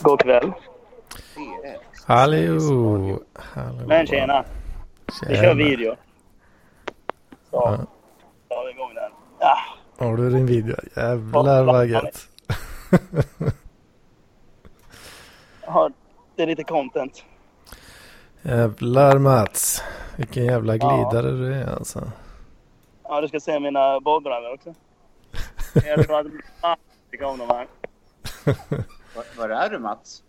God kväll. Hallå! Hallå. Men tjena. Vi kör video. Så. Ja. Då har vi igång den. Ja. Har du din video? Jävlar vad gött. Har, det är lite content. Jävlar Mats. Vilken jävla Ja. glidare du är alltså. Ja, du ska se mina badbrallor också. Jag tror att ah, tycker om dem här. Var, var är du Mats?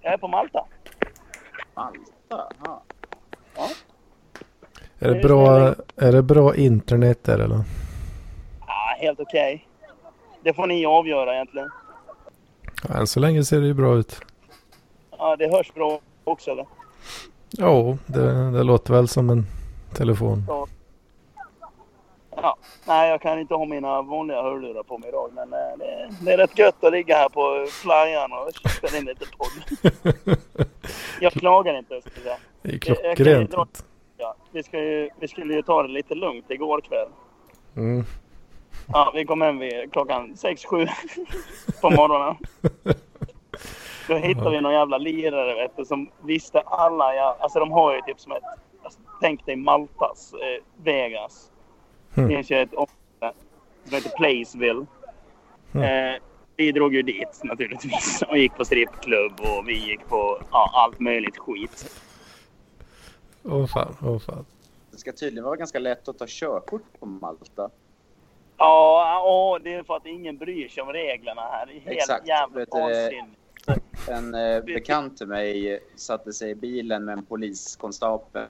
Jag är på Malta. Malta? Ja. Är det bra, är det bra internet där eller? Ja, helt okej. Det får ni avgöra egentligen. Ja, än så länge ser det ju bra ut. Ja, det hörs bra också eller? Ja, det, det låter väl som en telefon. Ja. Nej, jag kan inte ha mina vanliga hörlurar på mig idag. Men eh, det, det är rätt gött att ligga här på flyan och spela in lite podd. Jag klagar inte. Ska jag säga. Det är ju Jag- jag klockrent. Ja, vi, ska ju, vi skulle ju ta det lite lugnt igår kväll. Mm. Ja, vi kom hem vid klockan 6-7 på morgonen. Då hittade vi någon jävla lirare vet du, som visste alla. Ja, alltså de har ju typ som ett... Alltså, tänk dig Maltas eh, Vegas. Mm. finns ju ett område som heter Placeville. Mm. Eh, vi drog ju dit naturligtvis och gick på strippklubb och vi gick på ja, allt möjligt skit. Åh fan, åh fan. Det ska tydligen vara ganska lätt att ta körkort på Malta. Ja, och det är för att ingen bryr sig om reglerna här. Det är helt Exakt. jävla vansinnigt. En eh, bekant till mig satte sig i bilen med en poliskonstapel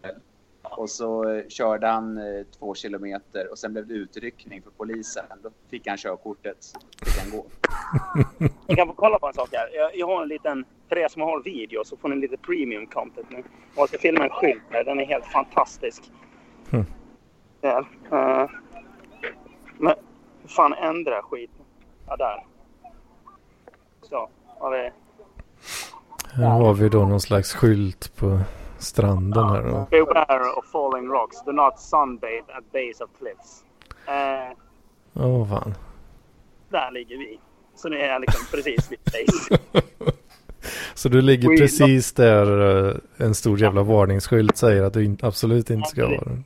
och så eh, körde han eh, två kilometer och sen blev det utryckning för polisen. Då fick han körkortet. Fick han gå. Ni kan få kolla på en sak här. Jag, jag har en liten, för er som har video så får ni lite premium content nu. Och jag ska filma en skylt här. Den är helt fantastisk. Mm. Där. Eh, men hur fan ändrar skiten? Ja, där. Så. Har vi... Här har vi då någon slags skylt på stranden här då. Beware of falling rocks. Do not sunbathe at base of cliffs. Eh, Åh fan. där ligger vi. Så ni är liksom precis vid base. Så du ligger Skit. precis där eh, en stor jävla varningsskylt säger att du in, absolut inte ska vara.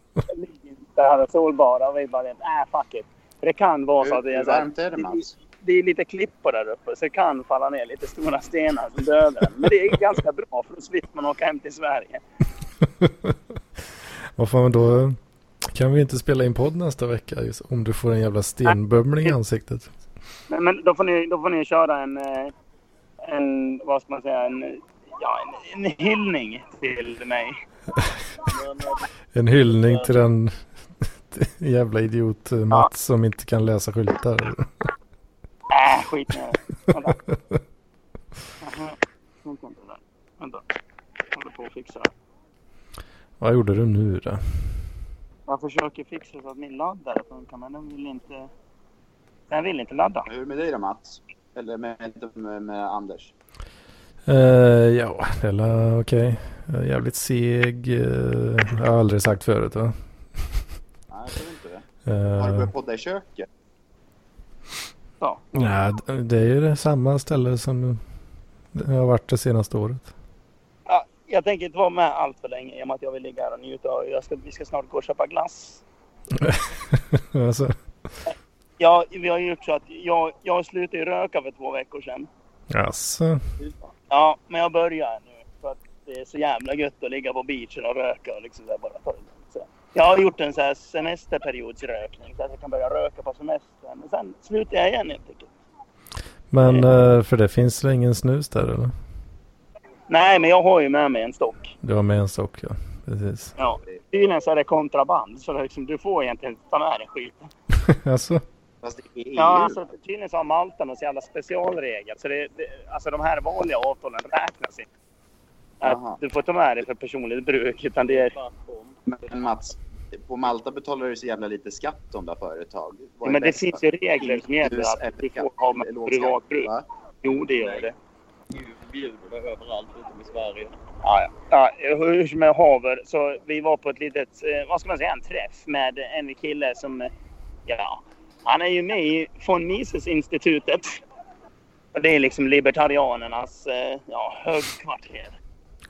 Där hade solbada och vi bara äh fuck it. För det kan vara så att det Hur, är hur så här, varmt är det Mats? Det är lite klippor där uppe så det kan falla ner lite stora stenar som dödar en. Men det är ganska bra för då slipper man åka hem till Sverige. Vad fan då kan vi inte spela in podd nästa vecka om du får en jävla stenbumling i ansiktet. Men, men då, får ni, då får ni köra en, eh, en vad ska man säga, en, ja, en, en hyllning till mig. En hyllning till den jävla idiot eh, Mats som inte kan läsa skyltar. Äh, skit det. Vänta. Aha, funkar inte det där. Vänta. Håller på att fixa. Vad gjorde du nu då? Jag försöker fixa så att min laddare funkar men den vill inte... Den vill inte ladda. Hur är det med dig då Mats? Eller med, med, med Anders? Eh, ja, det är okej. Jag är Jävligt seg. eh, jag har aldrig sagt förut va? Nej, jag tror inte det. Har du Uh, börjat podda i köket? Nej, d- det är ju det samma ställe som det har varit det senaste året. Ja, jag tänker inte vara med allt för länge i och med att jag vill ligga här och njuta. Och jag ska, vi ska snart gå och köpa glass. alltså, Ja, vi har gjort så att jag, jag slutade röka för två veckor sedan. alltså, Ja, men jag börjar nu. För att det är så jävla gött att ligga på beachen och röka och liksom bara ta det Jag har gjort en så här semesterperiodsrökning så att jag kan börja röka på semestern. Men sen slutar jag igen helt enkelt. men eh, för det finns väl ingen snus där eller? Nej, men jag har ju med mig en stock. Du har med en stock ja, precis. Ja, tydligen så är det kontraband. Så liksom, du får egentligen ta med den skiten. alltså, Fast EU. Ja, alltså, tydligen så har Malta någon så jävla specialregel. Så det, det, alltså de här vanliga avtalen räknas inte. Att du får ta med det för personligt bruk. Utan det är, Men Mats, på Malta betalar du så jävla lite skatt om du har företag. Vad men det finns ju regler som gäller att du får ha med privat bruk. va? Jo, det gör det. bjuder det överallt utom i Sverige. Ja, ja. ja hur som med haver. Så vi var på ett litet, eh, vad ska man säga, en träff med en kille som, eh, ja, han är ju med i von Mises-institutet. Och Det är liksom libertarianernas eh, ja, högkvarter.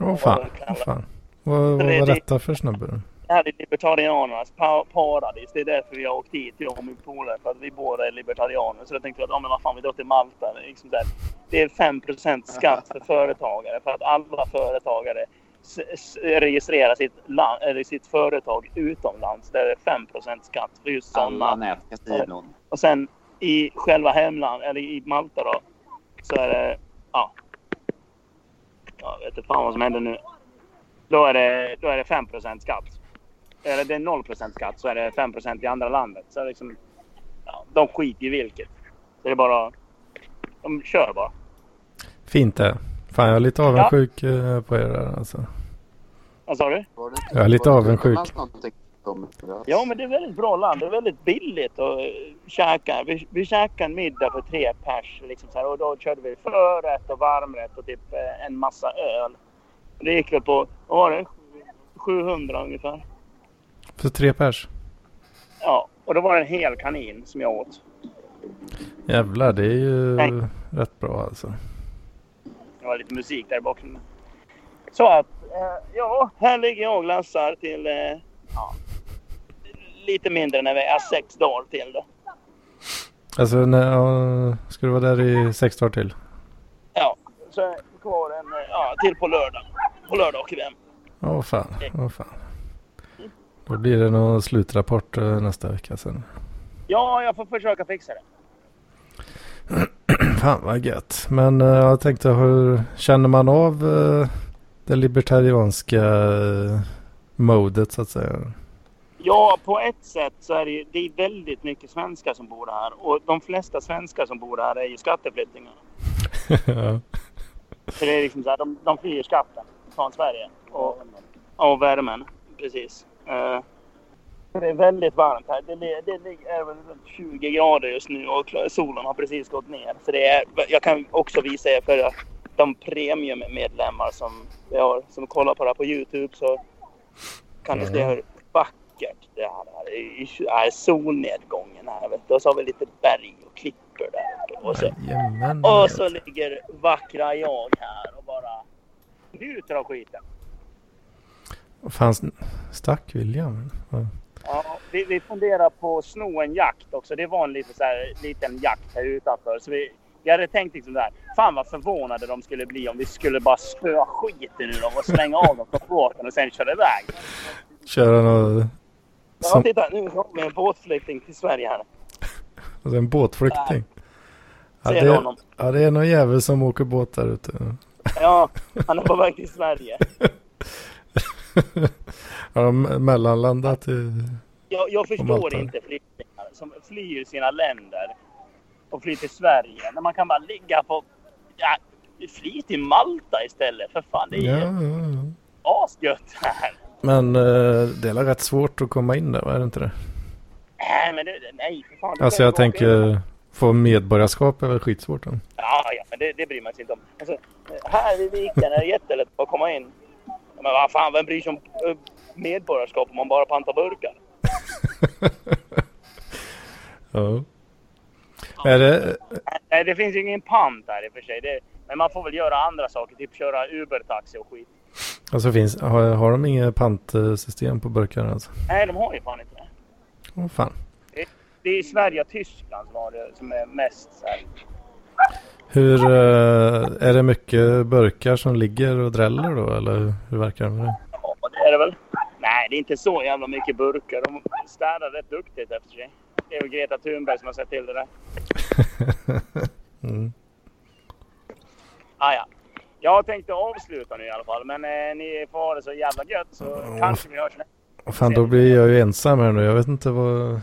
Åh fan. Åh fan. Vad, vad var det- detta för snubbe? Det här är libertarianernas pa- paradis. Det är därför vi har åkt hit, jag och min polare. För att vi båda är libertarianer. Så jag tänkte att, ja men vad fan, vi drar till Malta. Är Liksom där. Det är 5 skatt för företagare. För att alla företagare registrerar sitt, land, eller sitt företag utomlands. Där är det 5 skatt för just Alla sådana. nätkasinon. Och sen i själva hemland, eller i Malta då, så är det, ja. Jag vet inte fan vad som händer nu. Då är det, då är det 5% skatt. Eller det är 0% skatt så är det 5% i andra landet. Så liksom, ja, de skiter i vilket. Så det är bara, de kör bara. Fint det. Fan jag är lite avundsjuk eh, på er där alltså. Vad sa du? Jag är lite avundsjuk. Ja, men det är väldigt bra land. Det är väldigt billigt att uh, käka. Vi, vi käkade en middag för tre pers. Liksom så här, och då körde vi förrätt och varmrätt och typ eh, en massa öl. Det gick väl på, vad var det? 700 ungefär. För tre pers. Ja, och då var det en hel kanin som jag åt. Jävlar det är ju Nej. rätt bra alltså. Det var lite musik där i bakgrunden. Så att, eh, ja, här ligger jag och glassar till eh, ja, lite mindre när vi är sex dagar till då. Alltså när, ja, ska du vara där i sex dagar till? Ja, så är kvar en, eh, ja, till på lördag. På lördag åker vi hem. Åh fan, åh fan. Då blir det någon slutrapport eh, nästa vecka sen. Ja, jag får försöka fixa det. Fan vad gött. Men eh, jag tänkte hur känner man av eh, det libertarianska modet så att säga? Ja, på ett sätt så är det ju det är väldigt mycket svenskar som bor här. Och de flesta svenskar som bor här är ju skatteflyktingar. ja. Så det är liksom så här, de, de flyr skatten från Sverige. Och, och värmen, precis. Eh, det är väldigt varmt här. Det, är väl runt 20 grader just nu och solen har precis gått ner. Så det är, jag kan också visa er för de premiummedlemmar som vi har, som kollar på det här på Youtube så kan ni se Mm. hur vackert det här är. I solnedgången här vet du. Och så har vi lite berg och klippor där uppe. Och så och så ligger vackra jag här och bara njuter av skiten. Fanns stack William? Ja. Ja, vi, vi funderar på att sno en jakt också. Det var en lite så här, liten jakt här utanför. Så vi, vi hade tänkt liksom där. Fan vad förvånade de skulle bli om vi skulle bara spöa skiten ur dem och slänga av dem på båten och sen köra iväg. Köra något... Ja, titta nu har vi en båtflykting till Sverige här. alltså en båtflykting. Ja, det, ja det är någon jävel som åker båt där ute. Ja, han är på väg till Sverige. Har de mellanlandat i... Jag, jag förstår inte flyktingar som flyr sina länder och flyr till Sverige. När man kan bara ligga på... Ja, fly till Malta istället för fan. Det är Ja, ju ja, ja. asgött här. Men eh, det är rätt svårt att komma in där, var det inte det? Nej, men det, nej för fan. Alltså jag in. tänker, få medborgarskap är väl skitsvårt då? Ja, ja, men det, det bryr man sig inte om. Alltså, här vid viken är det jättelätt att komma in. Men vad fan, vem bryr sig om eh, medborgarskap om man bara pantar burkar? Ja. Är det, Nej, det finns ju ingen pant här i och för sig. Det, men man får väl göra andra saker, typ köra Uber-taxi och skit. alltså finns, har, har de inget pantsystem på burkarna alltså? Nej, de har ju fan inte det. Åh fan. Det är Sverige och Tyskland som, har det, som är mest så här. Hur, eh, är det mycket burkar som ligger och dräller då eller hur verkar det med det? Ja, det är det väl. Nej, det är inte så jävla mycket burkar. De städar rätt duktigt efter sig. Det är väl Greta Thunberg som har sett till det där. mm. Ah, ja. Jag tänkte avsluta nu i alla fall, men eh, ni får ha det så jävla gött så Ja. kanske vi hörs Och fan då blir jag ju ensam här nu. Jag vet inte vad...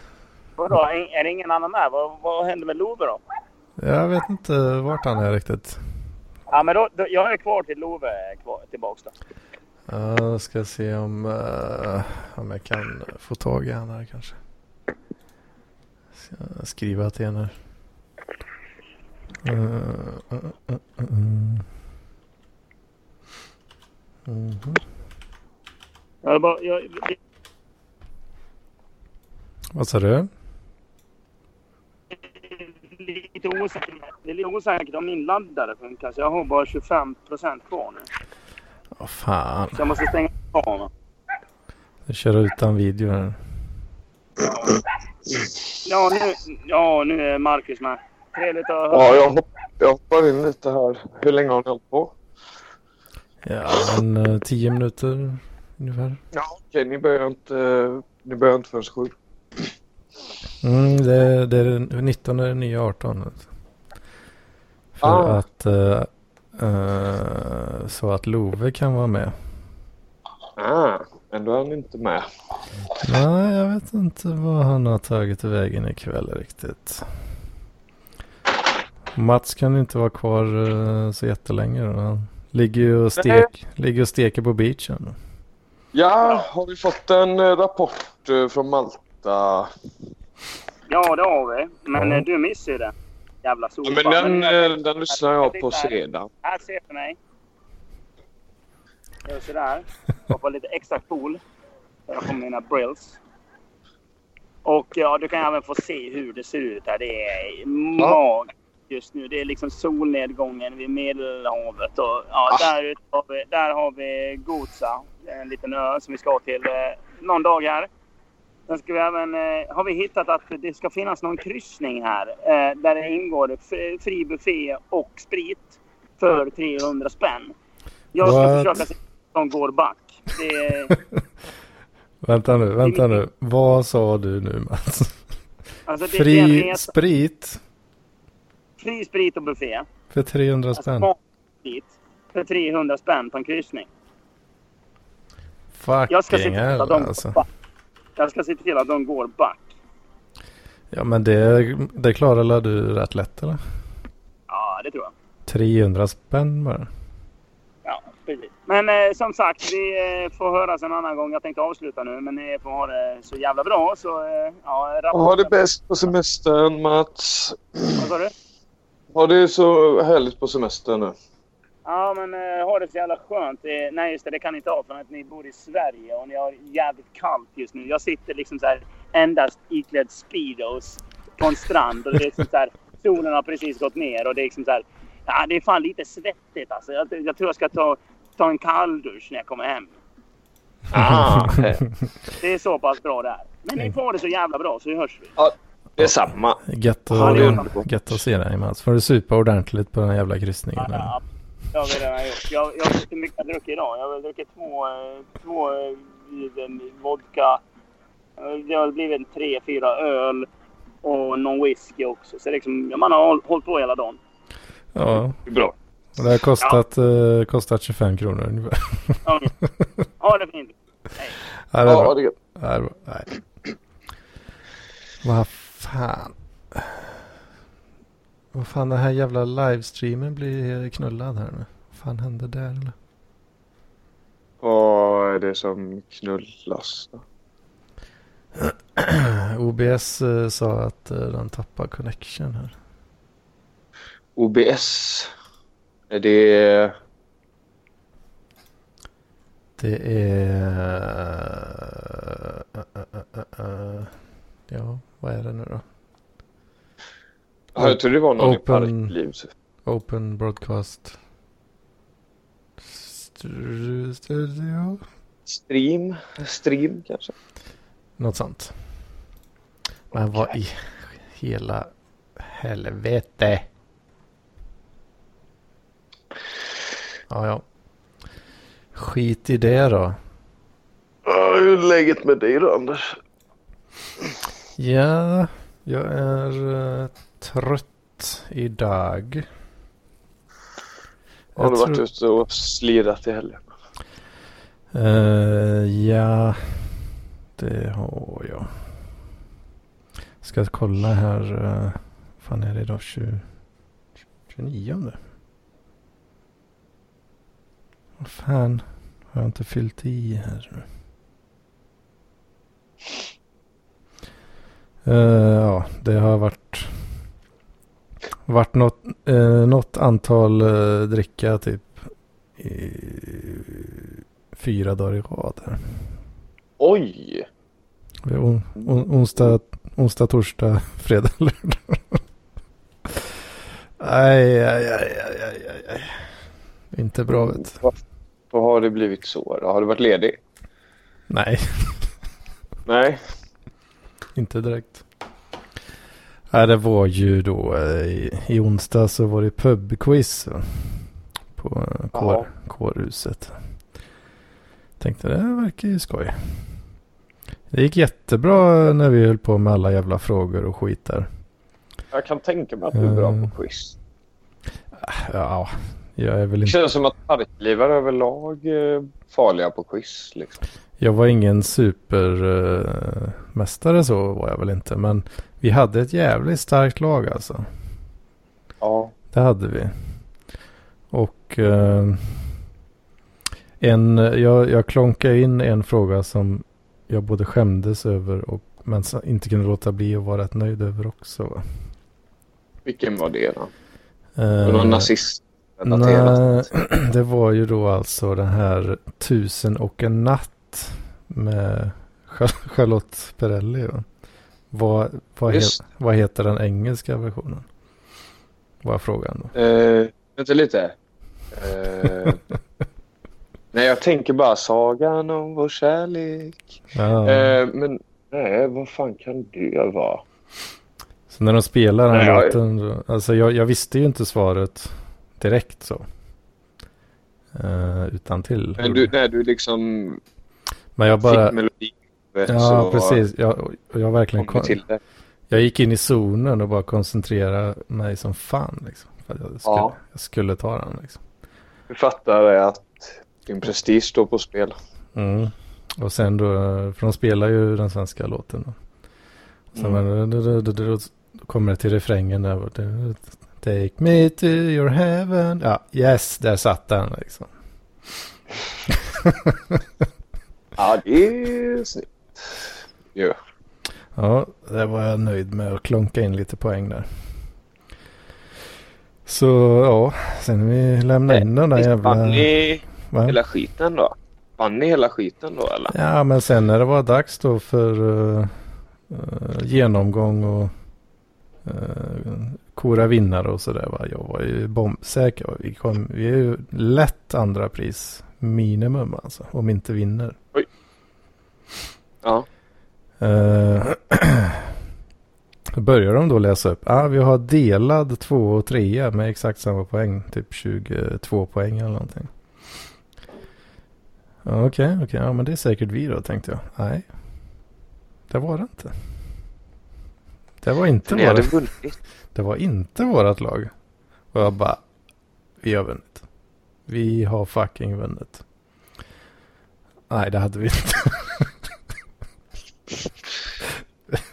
Vadå, är är det ingen annan med? Vad, vad händer med Love då? Jag vet inte vart han är riktigt. Ja, men då, då, jag är kvar till Love kvar, tillbaks då. Ja, då ska jag se om, eh, om jag kan få tag i han här kanske. Ska skriva till henne. Uh, uh, uh, uh, uh. Mhm. Jag, bara, jag, Vad sa du? Lite osäker. Det är lite osäkert om min laddare funkar så jag har bara 25 kvar nu. Åh fan. Så jag måste stänga av kameran. Jag kör utan video här. Ja, nu, ja, nu är Marcus med. Trevligt att höra. Ja, jag, hopp, jag hoppar in lite här. Hur länge har ni hållit på? Ja, en eh, tio minuter ungefär. Ja, okej. Ni börjar inte, ni börjar inte förrän sju. Mm, det, det är den 19 är det nya 18. alltså. För Ah. att eh, eh, så att Love kan vara med. Ah, ändå är han inte med. Nej, jag vet inte vad han har tagit vägen ikväll riktigt. Mats kan inte vara kvar eh, så jättelänge. Då. Han ligger ju och, stek, ligger och steker på beachen. Ja, har vi fått en rapport från Malta? Ja, det har vi. Men Ja. eh, du missade ju det. Jävla Ja, sopa. men den, jag- eh, den lyssnar jag på sedan. Här ser du mig. Gör sådär. Hoppar lite extra cool. Jag har mina brills. Och ja, du kan även få se hur det ser ut här. Det är mag just nu. Det är liksom solnedgången vid Medelhavet. Och, ja, Ah. där, har vi, där har vi Goza. En liten ö som vi ska till eh, någon dag här. Sen ska vi även, eh, har vi hittat att det ska finnas någon kryssning här. Eh, där det ingår fri buffé och sprit för 300 spänn. Jag ska What? försöka se om de går back. Det Vänta nu, vänta nu. Vad sa du nu Mats? alltså Fri sprit fri sprit och buffé. för 300 Alltså spänn. sprit för 300 spänn på en kryssning. Jag ska se Fucking hell att de alltså. går back. Jag ska se till att de går back. Ja men det, det klarar la du rätt lätt eller? Ja, det tror jag. 300 spänn bara. Ja, precis. Men eh, som sagt, vi eh, får höras en annan gång. Jag tänkte avsluta nu, men ni får ha det så jävla bra. Så, eh, ja, ha det bäst på semestern Mats. Vad sa du? Ha det så härligt på semestern nu. Ja, men eh, ha det så jävla skönt. Eh, nej, just det. Det kan ni inte ha för att ni bor i Sverige och ni har jävligt kallt just nu. Jag sitter liksom så här endast iklädd Speedos på en strand och det är liksom så här, solen har precis gått ner och det är liksom så här. Ja, det är fan lite svettigt alltså. Jag, jag tror jag ska ta, ta en kalldusch när jag kommer hem. Ah, Det är så pass bra där. Men ni får det så jävla bra så hörs vi. det är samma. Gött Ja, det är att, gött att se dig Mats. Får du supa ordentligt på den här jävla kryssningen. Ja, ja, det har vi redan gjort. Jag, jag vet inte hur mycket jag druckit idag. Jag har druckit två, eh, två vodka. Det har blivit en tre, fyra öl och någon whisky också. Så liksom, ja, man har håll- hållit på hela dagen. Ja, Det är bra. och det har kostat, eh, kostat 25 kronor ungefär. Ja, ha det fint. Hej. Ja, det är Ja, bra. är. Ja, det är. Nej. Vad fan. Vad fan den här jävla livestreamen blir knullad här nu. Vad fan hände där eller? Vad är det som knullas? då? OBS eh, sa att eh, den tappar connection här. OBS. Är det... Det är... eh, eh, eh, eh, Ja, vad är det nu då? Ja, jag tror det var någon i Open- parkliv. Open Broadcast Stu- Studio? Stream? Stream kanske? Något sånt. Men vad i hela helvete? Ja, ja. Skit i det då. Hur är läget med dig då Anders? Ja, jag är eh, trött idag. Har du varit tror- ute och slirat i helgen? Eh, ja, det har jag. Ska kolla här. Uh, fan är det idag? 20, 29? Vad fan har jag inte fyllt i här? nu? Eh, ja, det har varit varit något, uh, något antal uh, dricka typ i fyra dagar i rad. Här. Oj! On, on, onsdag, onsdag, torsdag, fredag, lördag. Aj, aj, aj, aj, aj, aj. Inte bra vet du. Vad, vad har det blivit så då? Har du varit ledig? Nej, Nej. inte direkt. Nej, det var ju då eh, i, i onsdag så var det pubquiz på eh, kår, kårhuset. Tänkte det verkar ju skoj. Det gick jättebra när vi höll på med alla jävla frågor och skit där. Jag kan tänka mig att du är bra på quiz. Ja, jag är väl Det inte... känns som att parklivare överlag är farliga på quiz. Liksom. Jag var ingen supermästare så var jag väl inte. Men vi hade ett jävligt starkt lag alltså. Ja. Det hade vi. Och eh, en, jag, jag klonkade in en fråga som jag både skämdes över och men inte kunde låta bli att vara rätt nöjd över också. Vilken var det då? Eh, någon nazist? Nej, det var ju då alltså den här Tusen och en natt med Char- Charlotte Perrelli. Va? Vad, vad, he, vad heter den engelska versionen? Var frågan då. Eh, vänta lite. Eh, nej, jag tänker bara sagan om vår kärlek. Ja. Eh, men nej, vad fan kan det vara? Så när de spelar den Nej, jag- låten, då- alltså jag, jag visste ju inte svaret direkt så. Uh, utan till. Men du, när du liksom Men jag bara, fick melodin vet, ja precis, jag, jag verkligen kom till det. Jag gick in i zonen och bara koncentrerade mig som fan liksom. För att jag, skulle, Ja. jag skulle ta den liksom. Du fattar att din prestige står på spel. Mm. Och sen då, för de spelar ju den svenska låten då. Sen Mm. då, då, då, kommer det till refrängen där. Take me to your heaven. Ja, yes, där satt den liksom. Ja, det är snyggt. Jo. Ja, det var jag nöjd med att klonka in lite poäng där. Så ja, sen vi lämnade in den där Visst jävla... Vann ni hela skiten då? Vann ni hela skiten då eller? Ja, men sen när det var dags då för uh, uh, genomgång och uh, kora vinnare och sådär. Va? Jag var ju bombsäker. Vi, kom, vi är ju lätt andra pris minimum alltså. Om inte vinner. Ja. Uh, börjar de då läsa upp. Ah, vi har delad två och trea med exakt samma poäng. Typ 22 poäng eller någonting. Okej, okej. Ja, men det är säkert vi då tänkte jag. Nej. Det var det inte. Det var inte, Ni hade våra, vunnit. det var inte vårat lag. Och jag bara. Vi har vunnit. Vi har fucking vunnit. Nej, det hade vi inte.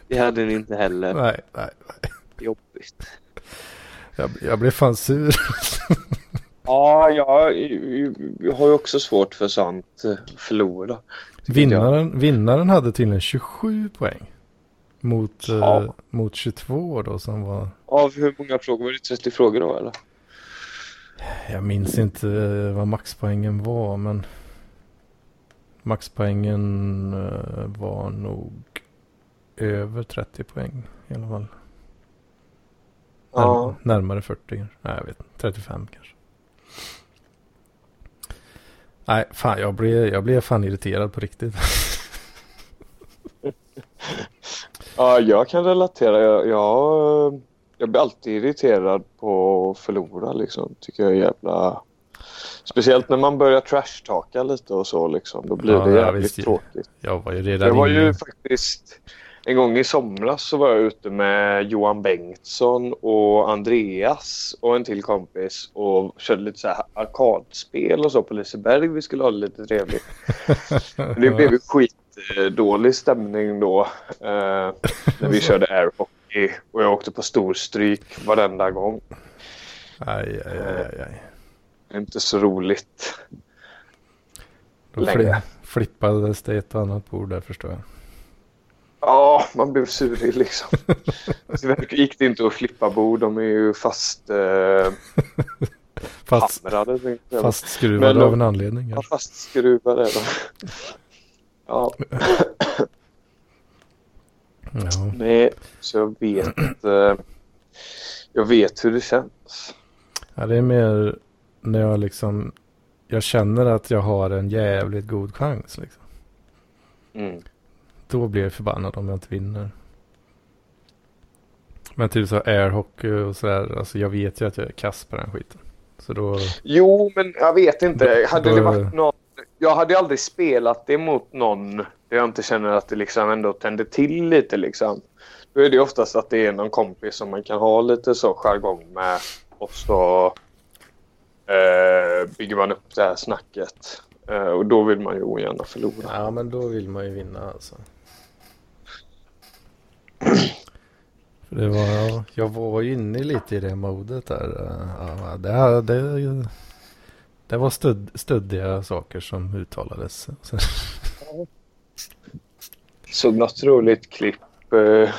Det hade ni inte heller. nej, nej. Jobbigt. Jag, jag blev fan sur. Ja, jag, jag har ju också svårt för sånt. eh, Förlora. Vinnaren, vinnaren hade tydligen 27 poäng. Mot, eh, Ja. mot 22 då som var. Av hur många frågor? Var det 30 frågor då eller? Jag minns inte eh, vad maxpoängen var men. Maxpoängen eh, var nog över 30 poäng i alla fall. Ja. Närm- närmare 40 kanske. Nej jag vet inte. 35 kanske. Nej fan jag blev, jag blev fan irriterad på riktigt. Ja, jag kan relatera. Jag, jag, jag blir alltid irriterad på att förlora liksom. Tycker jag är jävla... Speciellt när man börjar trashtalka lite och så liksom. Då blir Ja, det jävligt visst. tråkigt. Jag var ju redan Jag var ju faktiskt... En gång i somras så var jag ute med Johan Bengtsson och Andreas och en till kompis och körde lite så här arkadspel och så på Liseberg. Vi skulle ha det lite trevligt. Men Det blev ju skitdålig stämning då eh, när vi körde airhockey och jag åkte på storstryk varenda gång. Aj, aj, aj, aj. Inte så roligt. Då Länge. fli- flippades det ett annat bord där förstår jag. Ja, man blev surig liksom. Tyvärr gick det inte att flippa bord. De är ju fast eh, Fast, hamrade. fastskruvade Men, av en anledning. Ja, fastskruvade är de. Ja, Ja. nej, så jag vet. Eh, jag vet hur det känns. Ja, det är mer när jag liksom, jag känner att jag har en jävligt god chans liksom. Mm. Då blir jag förbannad om jag inte vinner. Men typ så airhockey och sådär, alltså jag vet ju att jag är kass på den skiten. Så då, Jo, men jag vet inte. Hade Då- det varit någon... Jag hade aldrig spelat det mot någon där jag inte känner att det liksom ändå tänder till lite liksom. Då är det oftast att det är någon kompis som man kan ha lite så jargong med och så eh, bygger man upp det här snacket. Eh, och då vill man ju ogärna förlora. ja men då vill man ju vinna alltså. För det var, ja, jag var ju inne lite i det modet där. Ja, det, det, det var stud, studdiga saker som uttalades. Så- såg något roligt klipp. Eh,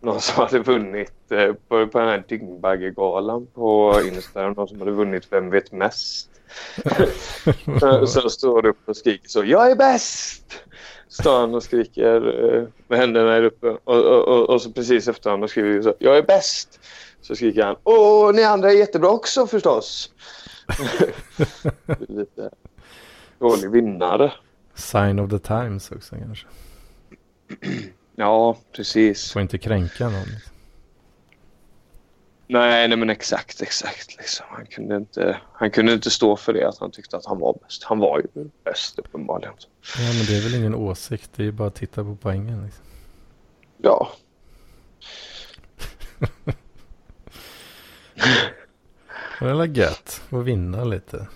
någon som hade vunnit eh, på, på den här Dyngbaggegalan på Instagram. Någon som hade vunnit Vem vet mest? Så står det upp och skriker så. Jag är bäst! Står han och skriker eh, med händerna här uppe. Och, och, och, och så precis efter han har skrivit så. Jag är bäst! Så skriker han. Åh, ni andra är jättebra också förstås. Lite dålig vinnare. Sign of the times också kanske. Ja, precis. Får inte kränka någon. Nej, nej men exakt, exakt. Liksom. Han, kunde inte, han kunde inte stå för det att han tyckte att han var bäst. Han var ju bäst uppenbarligen. Ja men det är väl ingen åsikt. Det är ju bara att titta på poängen. Liksom. Ja, Det är väl gött att vinna lite.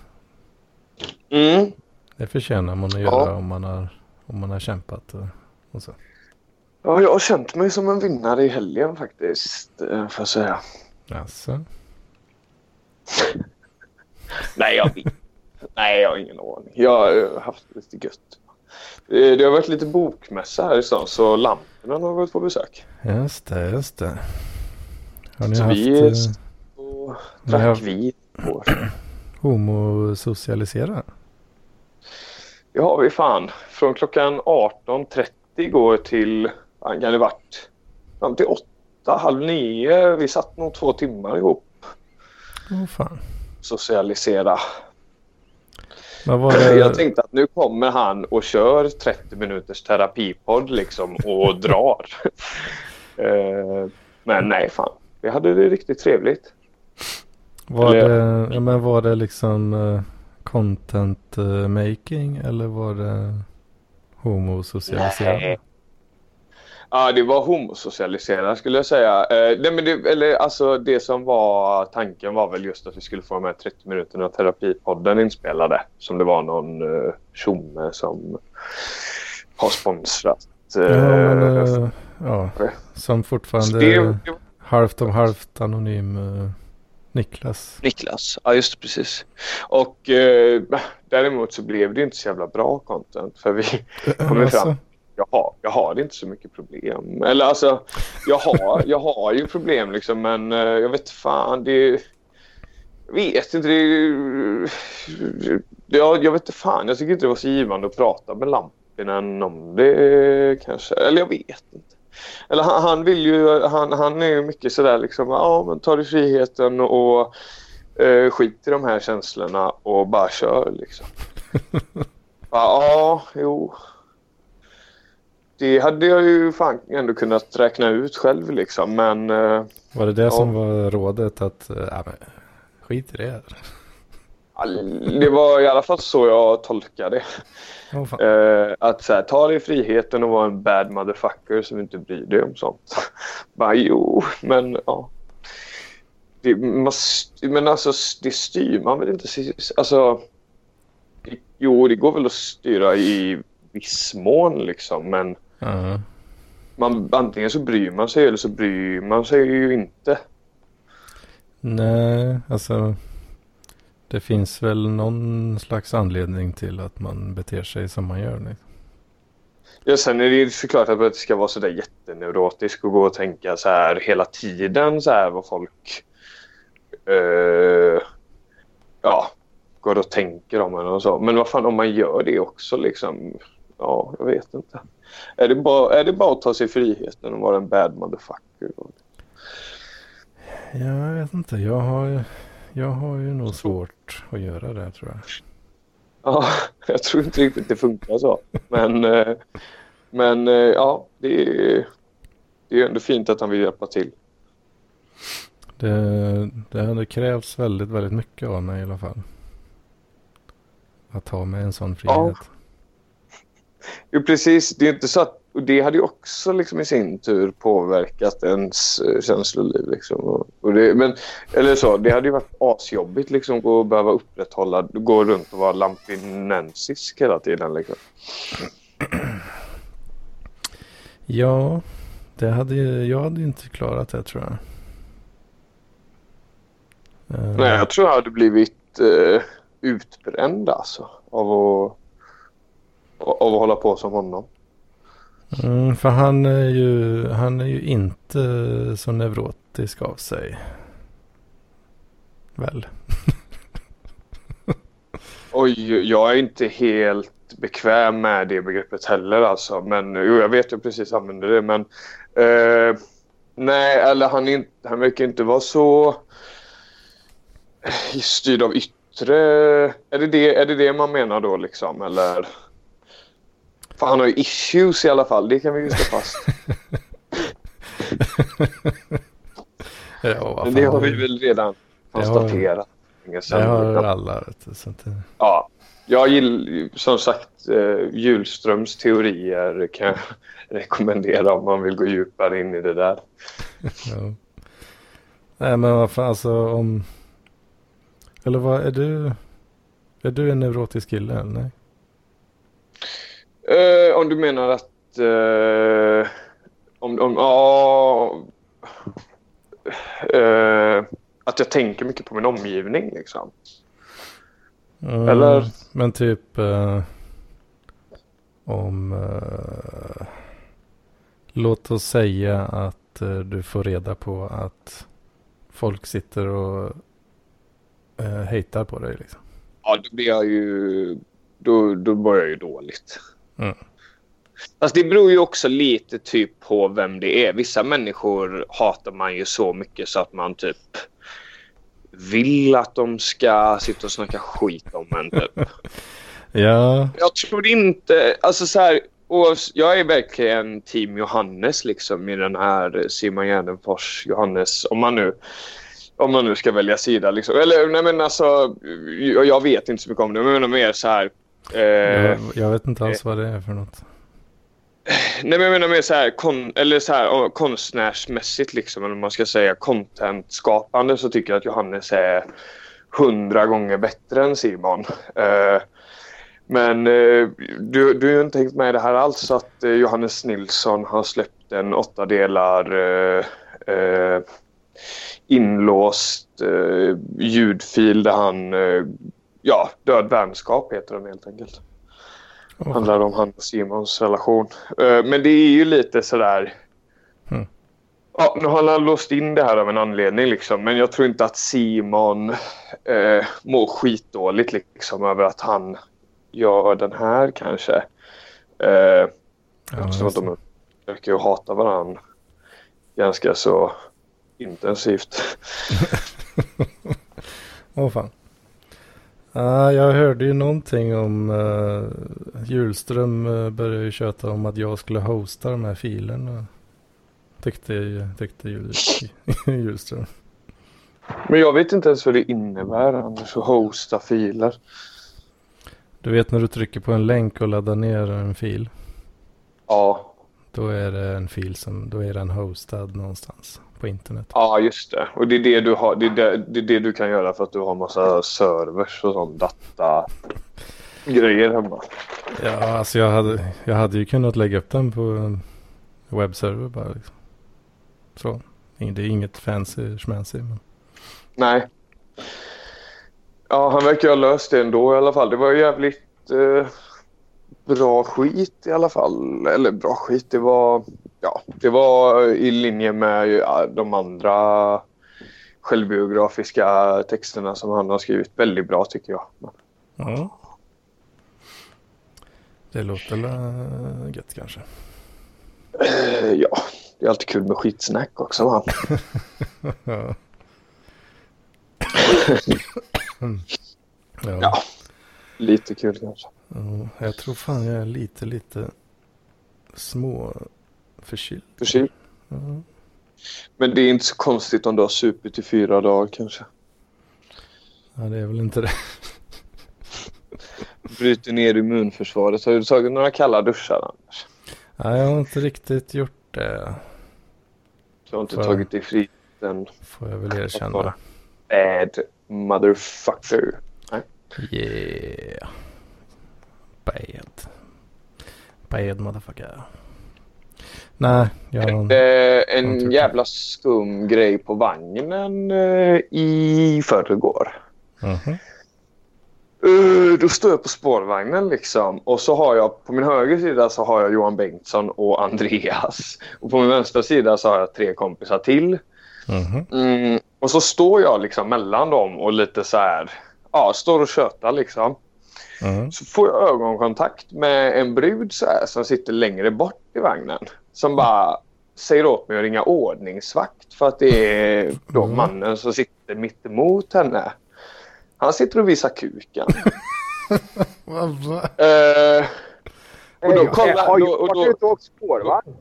mm. Det förtjänar man att göra om man har, om man har kämpat och, och så. Ja jag har känt mig som en vinnare i helgen faktiskt. eh, Får jag säga. Alltså. Nej, jag vet. Nej, jag har ingen aning. Jag har eh, haft lite gött. Eh, Det har varit lite bokmässa här i stan så lamporna har varit på besök. Just det, just det. Har ni Så haft vi och har drack haft- vin. homosocialisera? Har vi fan. Från klockan 18.30 går till, vad kan det varit? Fram till 8, halv 9. Vi satt nog två timmar ihop. Åh fan. Socialisera. Det, Jag tänkte att nu kommer han och kör 30 minuters terapipodd liksom och drar. Eh, Men nej fan. Vi hade det riktigt trevligt. var eller- det, ja, men var det liksom eh, content eh, making eller var det homosocialisera? Nej. Ja, det var homosocialiserad skulle jag säga. Eh, nej, men det, eller, alltså, det som var tanken var väl just att vi skulle få de här 30 minuterna terapipodden inspelade. Som det var någon uh, tjomme som har sponsrat. eh, Ja, men, eh, ja, som fortfarande det, det, halvt om halvt anonym eh, Niklas. Niklas, ja just det, precis. Och eh, däremot så blev det inte så jävla bra content. För vi kommer Alltså, fram jag har, jag har inte så mycket problem. Eller alltså, jag har, jag har ju problem liksom men eh, jag vet fan det... Jag vet inte, det... Jag, jag vet inte fan, jag tycker inte det var så givande att prata med Lampinen om det kanske. Eller jag vet inte. Eller han, han vill ju, han, han är ju mycket sådär liksom, ja men ta dig friheten och eh, skit i de här känslorna och bara kör liksom. Ja, ja, jo. Det hade jag ju fan ändå kunnat räkna ut själv liksom. Men eh, var det det Ja. som var rådet att men, skit i det? det var i alla fall så jag tolkade det. Fan. Eh, att så här, ta dig friheten och vara en bad motherfucker som inte bryr dig om sånt. Bara jo, men ja. Det, man, men alltså det styr man väl inte. Alltså, det- jo, det går väl att styra i viss mån liksom. Men Ja. man, antingen så bryr man sig eller så bryr man sig ju inte. Nej, alltså det finns väl någon slags anledning till att man beter sig som man gör. Liksom. Ja, sen är det ju såklart att det inte ska vara så där jätteneurotisk och gå och tänka så här hela tiden så här vad folk eh, ja, går och tänker om en och så. Men vad fan om man gör det också liksom. Ja, jag vet inte. Är det bara, är det bara att ta sig friheten och vara en bad motherfucker? Ja, jag vet inte. Jag har, jag har ju nog svårt att göra det tror jag. Ja, jag tror inte riktigt det funkar så. Men, eh, men eh, ja, det är, det är ändå fint att han vill hjälpa till. Det, det hade krävts väldigt, väldigt mycket av mig i alla fall. Att ha med en sån frihet. Jo, precis. Det är inte så att, och det hade ju också liksom i sin tur påverkat ens eh, känsloliv. Liksom. Och, och det, men, eller så, det hade ju varit asjobbigt liksom, att behöva upprätthålla, gå runt och vara lampinensisk hela tiden. Liksom. Ja, det hade, jag hade inte klarat det tror jag. Nej, jag tror jag hade blivit eh, utbränd alltså, av att, av att hålla på som honom. Mm, för han är, ju, han är ju inte så neurotisk av sig. Väl? Oj, jag är inte helt bekväm med det begreppet heller alltså. Men jo, jag vet ju precis använder det. Men eh, nej, eller han, inte, han verkar inte vara så styrd av yttre... Är det det, är det det man menar då liksom? Eller? För han har ju issues i alla fall. Det kan vi ju slå fast. Ja, det fan. har vi väl redan konstaterat. Det har alla. Så att, Ja, jag gillar som sagt eh, Hjulströms teorier kan jag rekommendera om man vill gå djupare in i det där. ja. Nej men vad fan alltså om... Eller vad är du? Är du en neurotisk kille eller nej? Eh, om du menar att... Eh, om, om, ja, eh, att jag tänker mycket på min omgivning liksom. Mm, Eller? Men typ eh, om... eh, låt oss säga att eh, du får reda på att folk sitter och uh, hatar på dig. Liksom. Ja, då blir jag ju... Då, då börjar jag ju dåligt. Mm. Fast det beror ju också lite typ på vem det är. Vissa människor hatar man ju så mycket så att man typ vill att de ska sitta och snacka skit om en typ. Ja, Jag tror inte... Alltså så här... Och jag är verkligen team Johannes liksom i den här Simon Gärdenfors Johannes. Om man nu, om man nu ska välja sida. Liksom. Eller nej men alltså, jag, jag vet inte så mycket om det. Men jag menar mer så här. Eh, jag, jag vet inte alls vad det är för något. Nej men jag menar mer så här, kon, eller så här konstnärsmässigt liksom. Eller man ska säga content-skapande så tycker jag att Johannes är hundra gånger bättre än Simon. Eh, men eh, du, du har ju inte hängt med i det här alls så att eh, Johannes Nilsson har släppt en åtta delar eh, eh, inlåst eh, ljudfil där han, eh, ja, Död vänskap heter den helt enkelt. Åh, handlar om han och Simons relation. Eh, men det är ju lite sådär... Mm. Ja, nu har han låst in det här av en anledning liksom. Men jag tror inte att Simon eh, mår skitdåligt liksom över att han gör den här kanske. Eh, ja, eftersom att de verkar ju hata varandra ganska så intensivt. Åh fan. Ah, jag hörde ju någonting om uh, Hjulström uh, började ju köta om att jag skulle hosta de här filerna. Tyckte, tyckte Jul, Hjulström. Men jag vet inte ens vad det innebär annars att hosta filer. Du vet när du trycker på en länk och laddar ner en fil. Ja, Då är det en fil som, då är den hostad någonstans på internet. Ja, just det. Och det är det du, har, det, är det, det, är det du kan göra för att du har massa servers och sån data grejer hemma. Ja, alltså jag hade, jag hade ju kunnat lägga upp den på en webbserver bara. Liksom. Så. Det är inget fancy schmancy. Men... Nej. Ja, han verkar ha löst det ändå i alla fall. Det var jävligt eh, bra skit i alla fall. Eller bra skit, det var... Ja, det var i linje med de andra självbiografiska texterna som han har skrivit. Väldigt bra tycker jag. Ja. Det låter la- gött kanske. Eh, ja, det är alltid kul med skitsnack också. Ja. Ja. Ja. Lite kul kanske. Ja, jag tror fan jag är lite, lite små förkyld. Förkyld. Ja. Men det är inte så konstigt om du har supit i fyra dagar kanske. ja, det är väl inte det. Bryter ner immunförsvaret. Har du tagit några kalla duschar Anders? Nej, jag har inte riktigt gjort det. Du har inte Fan. tagit dig fri än Får jag väl erkänna. Bad motherfucker. Yeah. Bad. Bad motherfucker. Nej, jag... Eh, Jag en tror jävla skum grej på vagnen eh, i förrgår. Mhm. Uh, då står jag på spårvagnen liksom och så har jag på min höger sida så har jag Johan Bengtsson och Andreas. Och på min vänstra sida så har jag tre kompisar till. Mhm. Mm, och så står jag liksom mellan dem och lite så här, ja, står och tjötar liksom. Mhm. Så får jag ögonkontakt med en brud så här, som sitter längre bort i vagnen. Som bara säger åt mig att ringa ordningsvakt för att det är då Mm. mannen som sitter mitt emot henne. Han sitter och visar kuken. Eh, och då kollar... Har jag och varit då, ute och åkt spårvagn?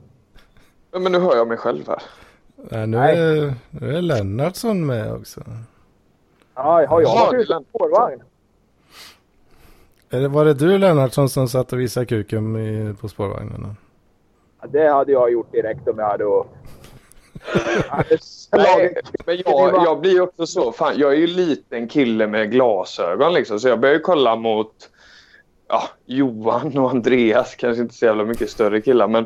Men nu hör jag mig själv här. Nej, nu. Är, nu är Lennartsson med också. Ja, har jag varit ute och åkt spårvagn? Det, var det du Lennartsson som satt och visade kuken i, på spårvagnen? Ja, Det hade jag gjort direkt om jag hade hade Nej, men jag, jag blir också så. Fan, jag är ju liten kille med glasögon liksom. Så jag börjar ju kolla mot ja, Johan och Andreas. Kanske inte så jävla mycket större killar. Men,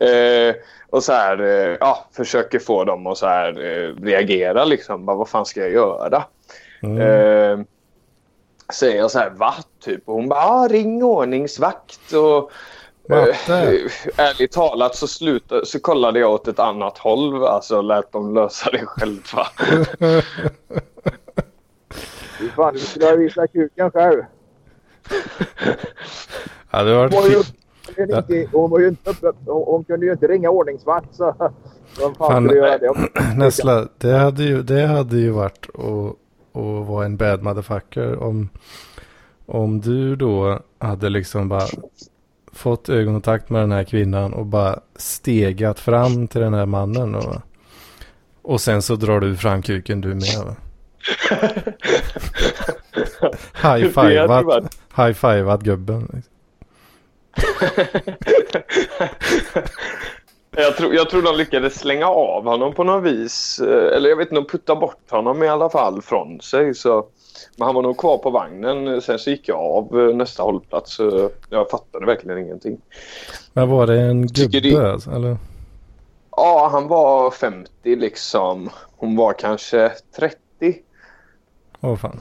eh, och så här, eh, ja, försöker få dem att så här, eh, reagera liksom. Bara, vad fan ska jag göra? Mm. Säger jag så här, va? Typ. Och hon bara, ah, ring ordningsvakt. Och, Matte. eh, ärligt talat så, slutade, så kollade jag åt ett annat håll. Alltså lät dem lösa det själva. Fy Fan, du skulle ha visat kuken själv. ja, det var Hon var ju, inte, hon, var ju inte uppe, hon, hon kunde ju inte ringa ordningsvakt så vem fan Fan, skulle göra det? Nessla, det hade ju, det hade ju varit att, att vara en bad motherfucker om, om du då hade liksom bara fått ögonkontakt med den här kvinnan och bara stegat fram till den här mannen och, och sen så drar du fram kuken du med. Va? High gubben. Jag tror, jag tror de lyckades slänga av honom på något vis. Eh, Eller jag vet inte, putta bort honom i alla fall från sig. Så, men han var nog kvar på vagnen. Sen så gick jag av eh, nästa hållplats. Jag fattade verkligen ingenting. Men var det en gubbe? det- Alltså, eller? Ja, han var 50 liksom. Hon var kanske 30. Åh fan.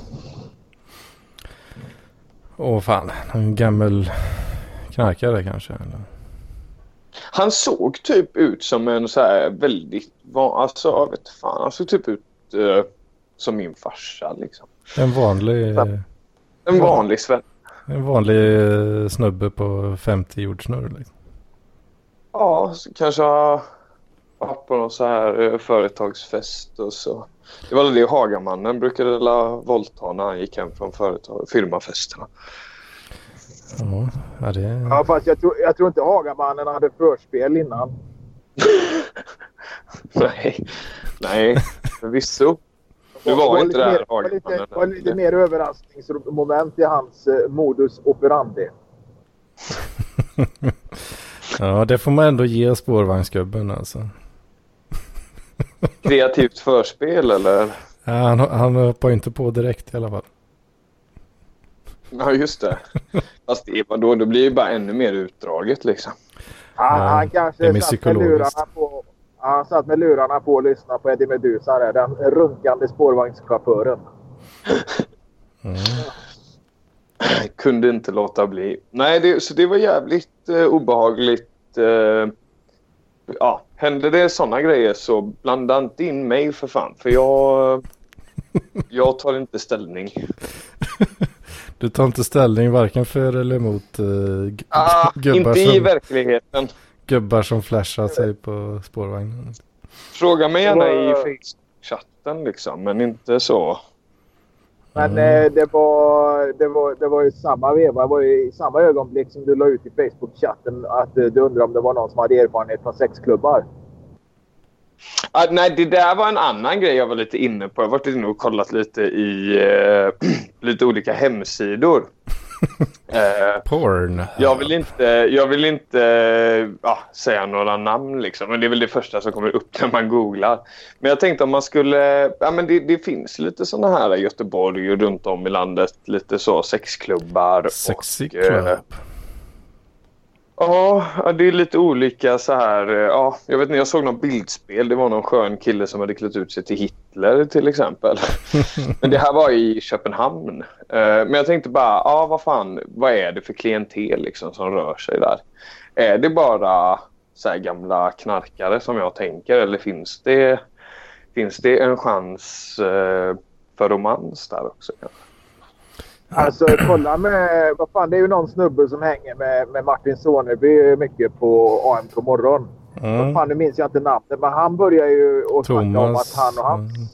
Åh fan. En gammal knarkare kanske. Eller? Han såg typ ut som en så här väldigt... van- Alltså, jag vet fan. Han såg typ ut eh, som min farsa liksom. En vanlig. En vanlig svensk. en vanlig eh, snubbe på 50 jordsnurr. Liksom. Ja, kanske varit på någon så här eh, företagsfest och så. Det var det Hagamannen brukade la våldta när han gick hem från företag, firmafesterna. Ja, ja, det. Ja, fast jag tror, jag tror inte Hagamannen hade förspel innan. Nej, nej, förvisso. Nu var inte det här lite, mer- var lite, Hagamannen. var lite mer överraskningsmoment i hans eh, modus operandi. ja, det får man ändå ge spårvagnsgubben alltså. Kreativt förspel eller? Ja, han, han hoppar inte på direkt i alla fall. Ja, just det. Fast det då, det blir ju bara ännu mer utdraget liksom. Han, Ja, han det är kanske satt med lurarna på, han satt med lurarna på och lyssnade på Eddie Meduza, där, den runkande spårvagnschauffören. Mm. Jag kunde inte låta bli. Nej, det, så det var jävligt eh, obehagligt. Eh, ja, hände det sådana grejer så blanda inte in mig för fan. För jag, jag tar inte ställning. Du tar inte ställning varken för eller emot uh, Ah, gubbar, inte i som, verkligheten. gubbar som flashar sig på spårvagnen. Fråga mig gärna i Facebook-chatten liksom, men inte så. Men Mm. eh, det, var, det, var, det var i samma veva, det var i samma ögonblick som du la ut i Facebook-chatten att eh, du undrar om det var någon som hade erfarenhet från sexklubbar. Ah, nej, det där var en annan grej jag var lite inne på. Jag har varit inne och kollat lite i eh, lite olika hemsidor. eh, Porn. jag vill inte, jag vill inte ja, säga några namn liksom. Men det är väl det första som kommer upp när man googlar. Men jag tänkte om man skulle... Ja, men det, det finns lite sådana här i Göteborg och runt om i landet. Lite så sexklubbar. Sexy och, eh. Ja, det är lite olika så här. eh, Ja, jag vet inte, jag såg någon bildspel. Det var någon skön kille som hade klätt ut sig till Hitler till exempel. Men det här var i Köpenhamn. Eh, Men jag tänkte bara, ja vad fan, vad är det för klientel liksom som rör sig där? Är det bara så gamla knarkare som jag tänker eller finns det, finns det en chans eh, för romans där också? Alltså kolla med, vad fan det är ju någon snubbe som hänger med, med Martin Soneby mycket på AMK morgon. Vad Mm. fan nu minns jag inte namnet men han börjar ju att snacka om att han och hans... mm.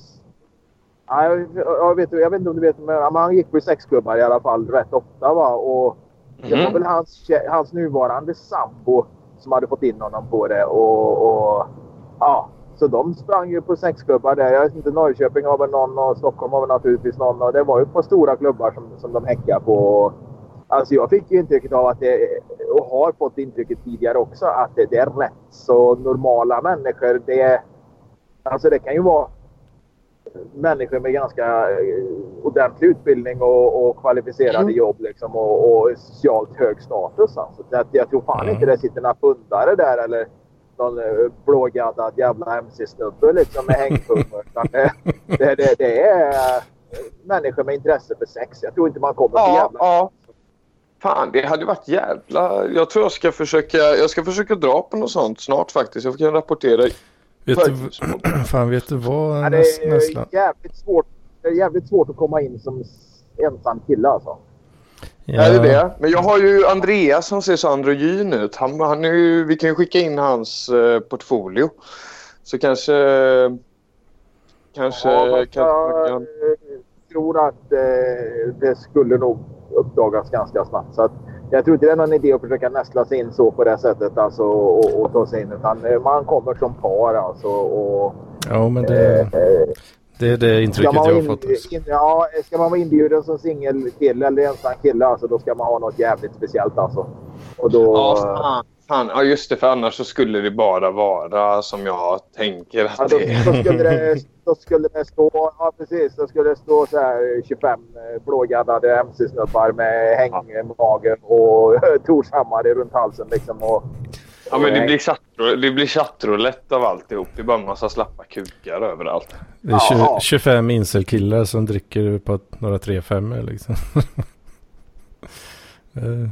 Ja, jag, jag, vet, jag vet inte om du vet men han gick på sexklubbar i alla fall rätt ofta va. Och det var Mhm. väl hans, hans nuvarande sambo som hade fått in honom på det. Och, och ja, så de sprang ju på sexklubbar där. Jag vet inte, Norrköping har väl någon och Stockholm har väl naturligtvis någon. Och det var ju på stora klubbar som, som de häckade på. Alltså jag fick ju intrycket av att det, och har fått intrycket tidigare också, att det, det är rätt så normala människor. Det, alltså det kan ju vara människor med ganska eh, ordentlig utbildning och, och kvalificerade Mm. jobb liksom, och, och socialt hög status. Alltså. Jag tror fan Mm. inte det sitter några pundare där eller någon eh, blågaddad jävla mc-snubbe liksom, med hängpummor. Utan det, det, det, det är människor med intresse för sex. Jag tror inte man kommer till Ja, jävla... ja. Fan, det hade varit jävla... Jag tror jag ska försöka, jag ska försöka dra på något sånt snart faktiskt. Jag kan rapportera. Vet du, fan, vet du vad Ja, det är jävligt svårt, det är jävligt svårt att komma in som ensam kille alltså. Ja, Är det det? Men jag har ju Andreas som ser så androgyn ut. Han, han är ju, vi kan ju skicka in hans eh, portfolio. Så kanske... Kanske... Ja, jag kan, eh, tror att eh, det skulle nog uppdagas ganska snabbt. Så att jag tror inte det är någon idé att försöka nästla sig in så på det sättet alltså, och, och ta sig in. Utan eh, man kommer som par alltså. Och, ja, men det, eh, det är det intrycket jag har fått. in, Också. in, ja, ska man vara inbjuden som singelkille eller ensam kille alltså, då ska man ha något jävligt speciellt alltså. Och då, ja, fan, fan. Ja, just det. För annars så skulle det bara vara som jag tänker att Ja, då, det är. då, skulle det, då skulle det stå, ja precis, då skulle det stå så här 25 blågaddade mc-snubbar med hängmage och Torshammare runt halsen liksom. Och, Ja, men det blir, chattro, det blir chattroulette av alltihop. Det är bara en massa slappa kukar överallt. Det är Ja. 20, 25 inselkillar som dricker på några 3-5 liksom. Eh.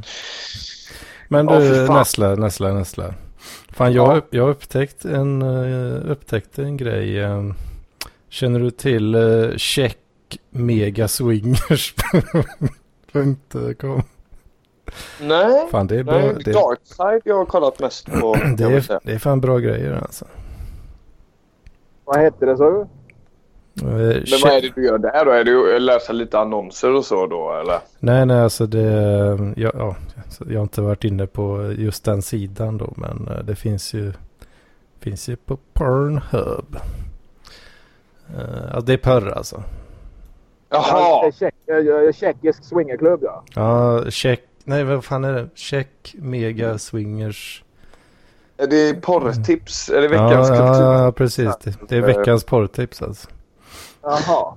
Men du. Nässla, Nässla, Nässla. Fan, jag, jag upptäckt en, eh, upptäckte en grej. eh. Känner du till uh, Check Mega Swingers.com? Nej. Fan, det är bra. Nej, Det, Darkside jag har kollat mest på. det, är, det är fan bra grejer alltså. vad hette det sa du? Eh, Men vad är det du gör där då? Är det att läsa lite annonser och så då eller? Nej, nej, alltså det... Jag, ja, jag har inte varit inne på just den sidan då, men eh, det finns ju, finns ju på Pornhub. Alltså det är porr alltså. Jaha! Ja, tjeck, tjeckisk swingerklubb ja. Ja, check... Nej, vad fan är det? Check Mega Swingers. Är det porrtips? Är det Ja, veckans kultur? ja, ja, precis. Det, det är veckans porrtips alltså. Jaha.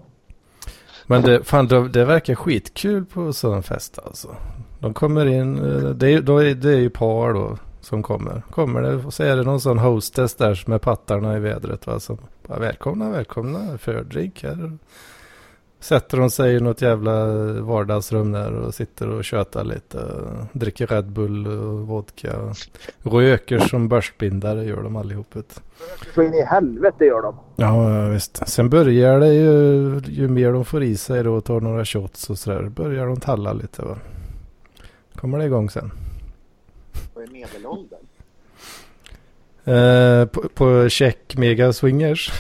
Men det, fan, det, det verkar skitkul på sån fest alltså. De kommer in, eh, det är, då är, det är ju par då som kommer. Kommer det och så är det någon sån hostess där med pattarna i vädret va. Som bara, välkomna, välkomna, fördrink här. Sätter de sig i något jävla vardagsrum där och sitter och tjötar lite. Dricker Red Bull och vodka. Röker som börsbindare gör de allihop. Så in i helvete gör de. Ja, visst. Sen börjar det ju, ju mer de får i sig då och tar några shots och sådär, börjar de talla lite va. Kommer det igång sen. Vad är medelåldern? Eh, på, på check mega swingers.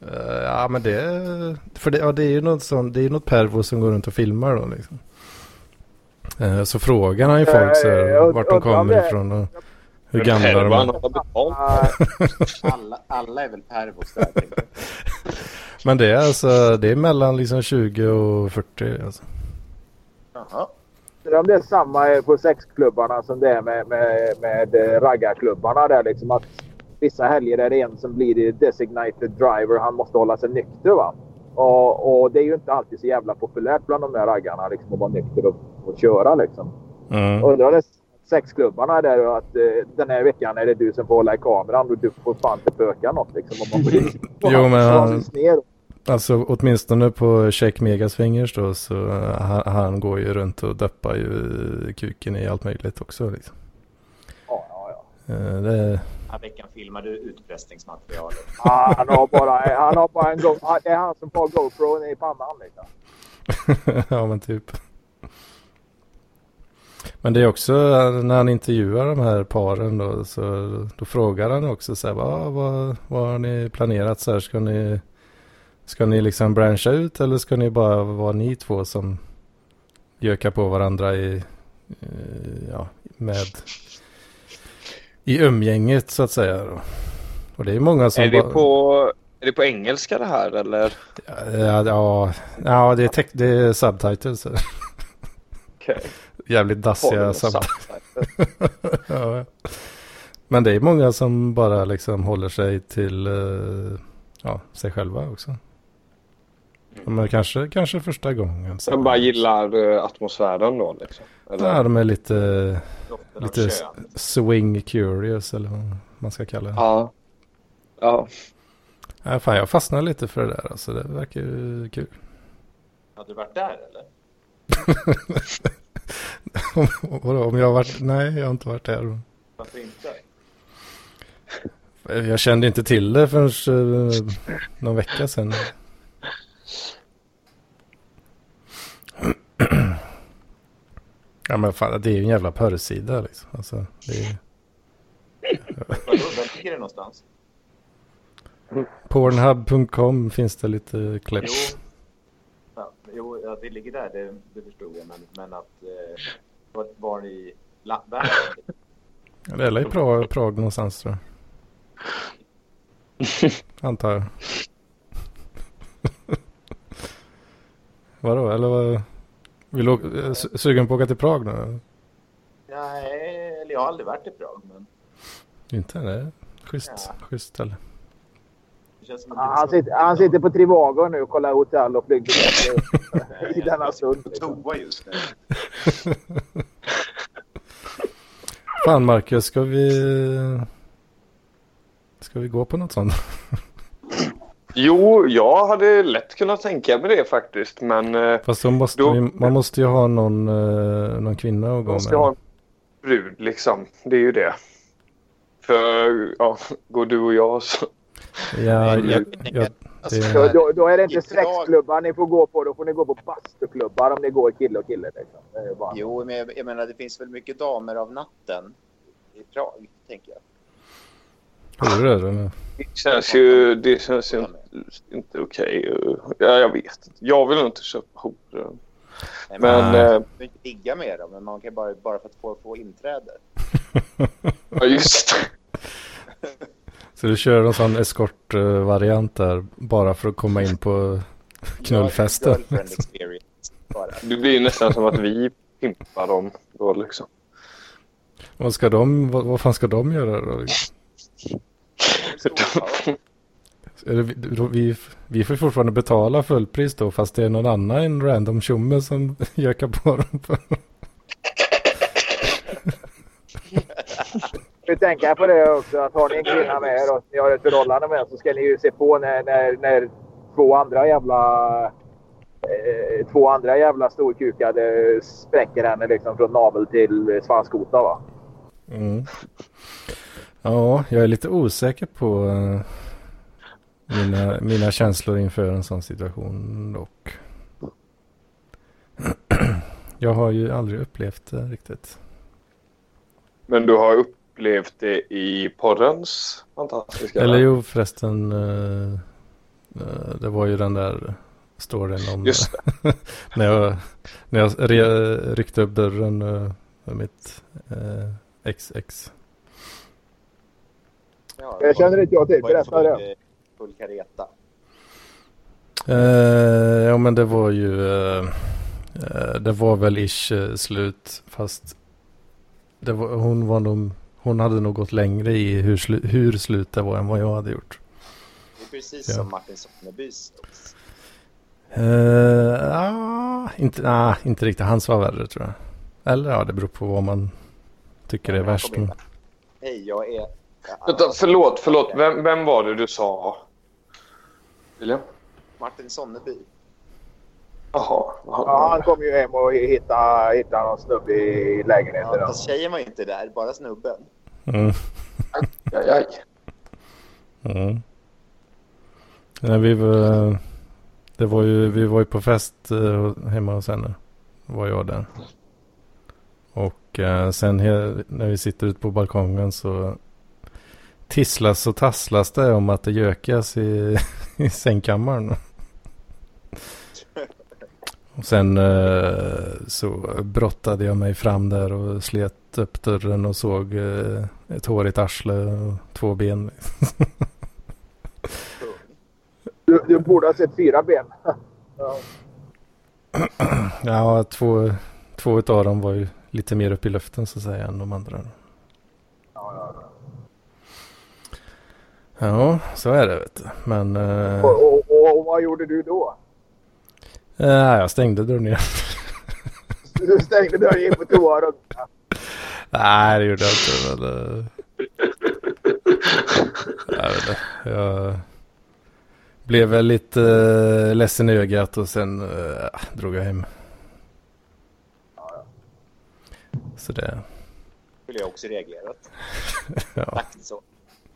Ja. Eh, ja men det, för det, ja, det är ju något sånt, det är något pervo som går runt och filmar då liksom. Eh, så frågar han ju folk så här, vart de kommer det- ifrån och hur gamla de är. Alla, alla är väl pervos där. Men det är alltså, det är mellan liksom 20 och 40 alltså. Jaha. Om det är samma på sexklubbarna som det är med, med, med raggarklubbarna där liksom att vissa helger är det en som blir designated driver. Han måste hålla sig nykter va. Och, och det är ju inte alltid så jävla populärt bland de där raggarna liksom att vara nykter och, och köra liksom. Mm. Undrar det är sexklubbarna där och att eh, den här veckan är det du som får hålla i kameran och du får fan inte böka något liksom. Om man blir, Jo, men han- Ner. Alltså åtminstone på Check Megaswingers då så eh, han, han går ju runt och döppar ju kuken i allt möjligt också liksom. Ja, ja, ja. Eh, Det, Den här veckan filmade du utpressningsmaterialet. Ah, han har bara, han har bara en go, ah, Det är han som har GoPro i pannan liksom. ja men typ. Men det är också när han intervjuar de här paren då så då frågar han också så här vad, vad, vad har ni planerat så här ska ni ska ni liksom branscha ut eller ska ni bara vara ni två som gökar på varandra i eh, ja med i umgänget så att säga. Och det är många som Är det, bara- på, är det på engelska det här eller? Ja, ja, ja det, är teck- det är subtitles. Okej. Jävligt dassiga subtitles. ja. Men det är många som bara liksom håller sig till eh, ja, sig själva också. Men kanske, kanske första gången. så. De bara gillar eh, atmosfären då liksom? Eller? Ja, de är lite, lite swing curious eller vad man ska kalla det. Ja. Ja. Ja, fan, jag fastnar lite för det där. Alltså, det verkar ju kul. Har du varit där eller? Vadå, om jag har varit? Nej, jag har inte varit där. Varför inte? Jag kände inte till det förrän eh, någon vecka sedan. Ja men fan, det är ju en jävla porrsida liksom. Alltså, det är, var ligger det någonstans? Pornhub.com finns det lite Jo, clips. ja, jo ja, det ligger där, det, det förstod jag. Men, men att eh, var, i världen? Ja, Det är i Prag, Prag någonstans tror jag. Antar jag. Vadå, eller vad? Vill du åka, eh, su- sugen på att åka till Prag nu? Nej, eller jag har aldrig varit i Prag. Men Inte? Det schysst, Ja. schysst Ah, Han sitter, han sitter på Trivago nu och kollar hotell och flygbiljetter i denna stund. Liksom. toa just nu. Fan Marcus, ska vi... Ska vi gå på något sånt? Jo, jag hade lätt kunnat tänka mig det faktiskt. Men eh, Fast måste Då- vi, man måste ju ha någon, eh, någon kvinna att gå man ska med. ha en brud liksom. Det är ju det. För ja, går du och jag så. Ja, jag, Jag jag, Alltså, det, Då, då, då är det inte sexklubbar ni får gå på. Då får ni gå på bastuklubbar om ni går kille och kille. Liksom. Det är bara... Jo, men jag, jag menar det finns väl mycket damer av natten i Prag, tänker jag. hur är det? Det känns ju, det känns ju inte, inte okej. Ja, jag vet inte. Jag vill inte köpa horor. Men Man får inte ligga med dem, men man kan bara, bara för att få, få inträde. ja, just det. Så du kör en sån eskortvariant där bara för att komma in på knullfesten? Det blir nästan som att vi pimpar dem då liksom. Vad ska de, vad, vad fan ska de göra då? Det, vi- vi, får fortfarande betala fullpris då fast det är någon annan, en random tjomme som gökar på dem. Vi tänka på det också att har ni en kvinna med er och ni har ett förhållande med så ska ni ju se på när, när, när två andra jävla eh, två andra jävla storkukade spräcker henne liksom från navel till svanskota va. Mm. Ja, jag är lite osäker på eh, mina, mina känslor inför en sån situation dock. Jag har ju aldrig upplevt det riktigt. Men du har upplevt det i porrens fantastiska Eller jo förresten. eh, Eh, Det var ju den där storyn om Just det. när jag, när jag re- ryckte upp dörren eh, med mitt eh, XX. Ja, Det känner inte jag till. Berätta det. Eh, full kareta. Eh, ja men det var ju, eh, eh, det var väl ish eh, slut fast det var, hon var nog, hon hade nog gått längre i hur, slu, hur slut det var än vad jag hade gjort. Det är precis Ja. som Martin Sonnebys. Uh, ah, inte, ah, inte riktigt, hans var värre tror jag. Eller ja, det beror på vad man tycker är värst. Hej, jag är... Vänta, förlåt, förlåt. Vem, vem var det du sa? William? Martin Sonneby. Jaha. Ja, han kom ju hem och hittade, hittade någon snubbe i lägenheten. Ja, fast tjejen var ju inte där, bara snubben. mm, Aj, aj. mm. Nej, vi var, det var ju, vi var ju på fest eh, hemma hos henne. Var jag där. Och eh, sen när vi sitter ute på balkongen så tisslas och tasslas det om att det gökas i, i sängkammaren. Och sen eh, så brottade jag mig fram där och slet upp dörren och såg eh, ett hårigt arsle och två ben. Du, du borde ha sett fyra ben. Ja. Ja, två, två utav dem var ju lite mer upp i luften så att säga än de andra. Ja, så är det vet du. Men eh, Och, och, och, och vad gjorde du då? eh, jag stängde dörren igen. Du stängde dörren, gick på toa och runkade. Nej, det gjorde jag inte. Men, eh, jag inte. Jag blev väl lite eh, ledsen i ögat och sen eh, drog jag hem. Så det, skulle jag också reagerat. ja, Sagt så.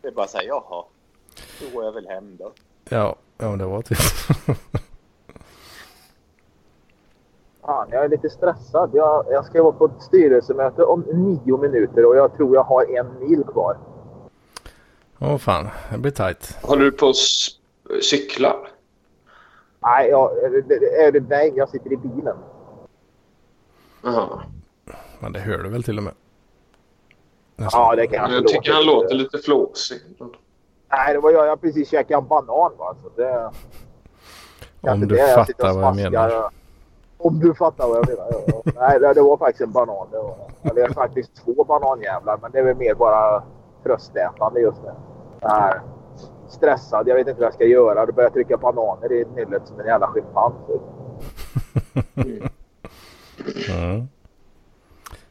Det är bara så här, jaha. Då går jag väl hem då. ja, ja det var typ. Fan, jag är lite stressad. Jag, jag ska vara på ett styrelsemöte om nio minuter och jag tror jag har en mil kvar. Åh fan, det blir tajt. Håller du på att cykla? Nej, jag, är det, nej, jag sitter i bilen. Jaha. Men det hör du väl till och med? Ja, det kanske Jag tycker han låter lite flåsig. Nej, det var jag. Jag precis käkat en banan. Va? Så det, Om du det jag fattar vad jag menar. Om du fattar vad jag menar. Ja. Nej, det, det var faktiskt en banan. Det var, eller det är faktiskt två bananjävlar, men det är väl mer bara tröstätande just nu. Jag är stressad. Jag vet inte vad jag ska göra. Då börjar jag trycka bananer i nyllet som en jävla schimpans. Mm.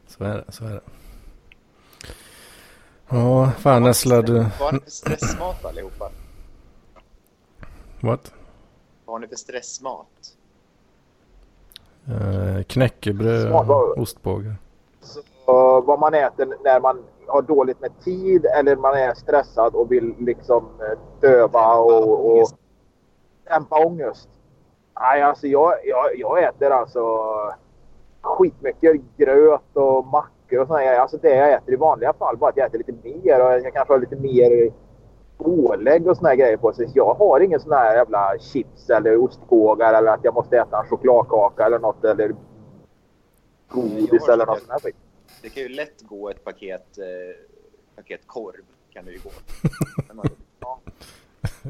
Så är det, så är det. Ja, fan nässlar du. Vad har ni för stressmat allihopa? What? Vad har ni för stressmat? Eh, knäckebröd och ostbågar. Så, vad man äter när man har dåligt med tid eller man är stressad och vill liksom eh, döva och, och dämpa ångest. Nej, alltså jag, jag, jag äter alltså skitmycket gröt och mackor och där. Alltså det jag äter i vanliga fall. Bara att jag äter lite mer och jag kanske har lite mer pålägg och såna här grejer på sig. Så jag har ingen sån här jävla chips eller ostbågar eller att jag måste äta en chokladkaka eller något eller godis eller något sånt här skit. Det kan ju lätt gå ett paket, eh, paket korv. Kan det ju gå.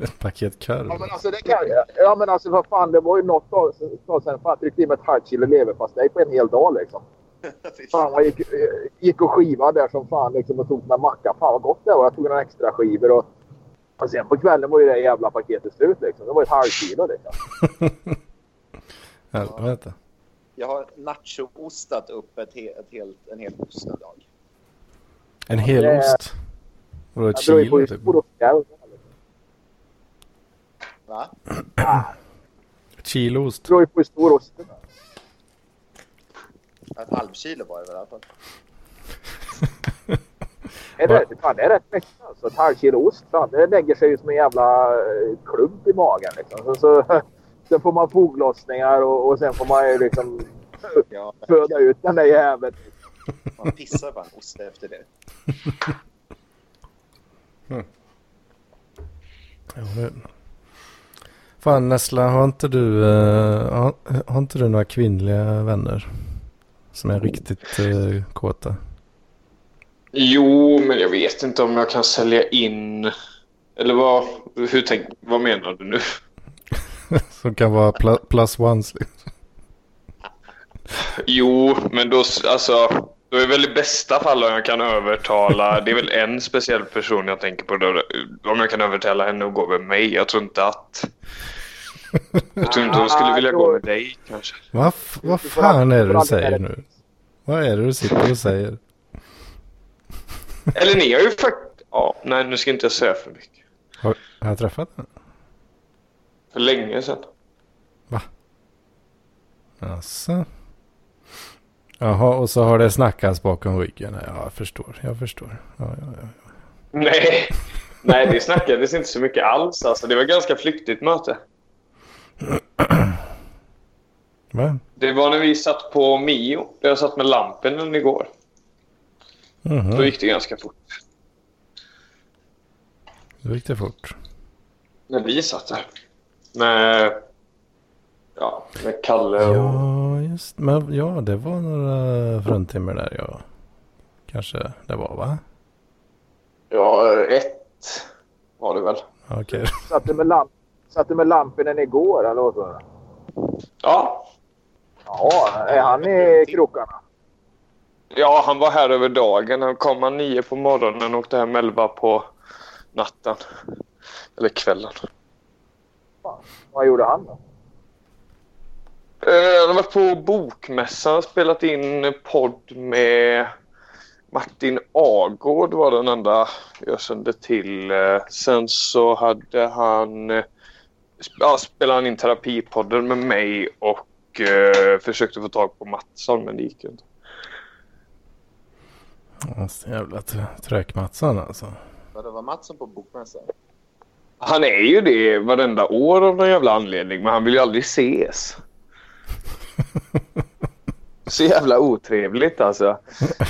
Ett paket korv. Ja men alltså det kan jag. Ja men alltså vad fan det var ju något tag sedan fan tryckte i mig ett halvt kilo leverpastej på en hel dag liksom. Fan man gick, gick och skivade där som fan liksom och tog med macka. Fan vad gott det var. Jag tog några extra skivor och, och sen på kvällen var ju det jävla paketet slut liksom. Det var ett halvt kilo liksom. Helvete. Jag har nachoostat upp ett he ett helt, en hel ost en dag. En hel det- ost. Vadå ett kilo typ? Va? Ett kilo ost. Det beror ju på hur stor osten är. Ett halvkilo var det väl i alla fall. Är det, fan, det är rätt mycket alltså. Ett halvt kilo ost. Fan, det lägger sig ju som en jävla eh, klump i magen. Liksom. Så, så, sen får man foglossningar och, och sen får man ju liksom Ja, föda ut den där jäveln. man pissar på en ost efter det. Ja, det... Fan Nessla, har inte du, eh, har, har inte du några kvinnliga vänner? Som är riktigt uh, kåta. Jo, men jag vet inte om jag kan sälja in... Eller vad, hur tänk, vad menar du nu? Som kan vara pl plus ones. Liksom. Jo, men då, alltså, då är väl i bästa fall om jag kan övertala, det är väl en speciell person jag tänker på då, om jag kan övertala henne att gå med mig. Jag tror inte att... Jag tror inte hon skulle vilja gå med dig kanske. Vad vad fan är det du säger nu? Vad är det du sitter och säger? Eller ni har ju faktiskt... Ja, nej nu ska inte jag säga för mycket. Har, har jag träffat henne? För länge sedan. Va? Alltså. Jaha, och så har det snackats bakom ryggen. Ja, jag förstår. Jag förstår. Ja, ja, ja. Nej, nej det snackades inte så mycket alls. Alltså, det var ganska flyktigt möte. Va? Det var när vi satt på Mio. Där jag satt med lampen igår. Mm Då gick det ganska fort. Då gick det fort. När vi satt där. Med, ja, med Kalle och... Ja, just Men ja, det var några fruntimmer där. Ja. Kanske det var va? Ja, ett var det väl. Okej. Satt du med, lamp, satt du med lampen igår eller vad sa du? Ja. Ja, är han i krokarna? Ja, han var här över dagen. Han kom han nio på morgonen och åkte hem elva på natten. Eller kvällen. Vad gjorde han då? Eh, Han har varit på Bokmässan och spelat in podd med Martin Agård var den enda jag kände till. Eh, Sen så hade han eh, ja, spelade han in terapipodden med mig och eh, försökte få tag på Mattsson men det gick ju inte. Ja, så jävla tr- Trökmatsan alltså. Vadå, var Mattsson på bokmässan? Han är ju det varenda år av någon jävla anledning men han vill ju aldrig ses. Så jävla otrevligt alltså.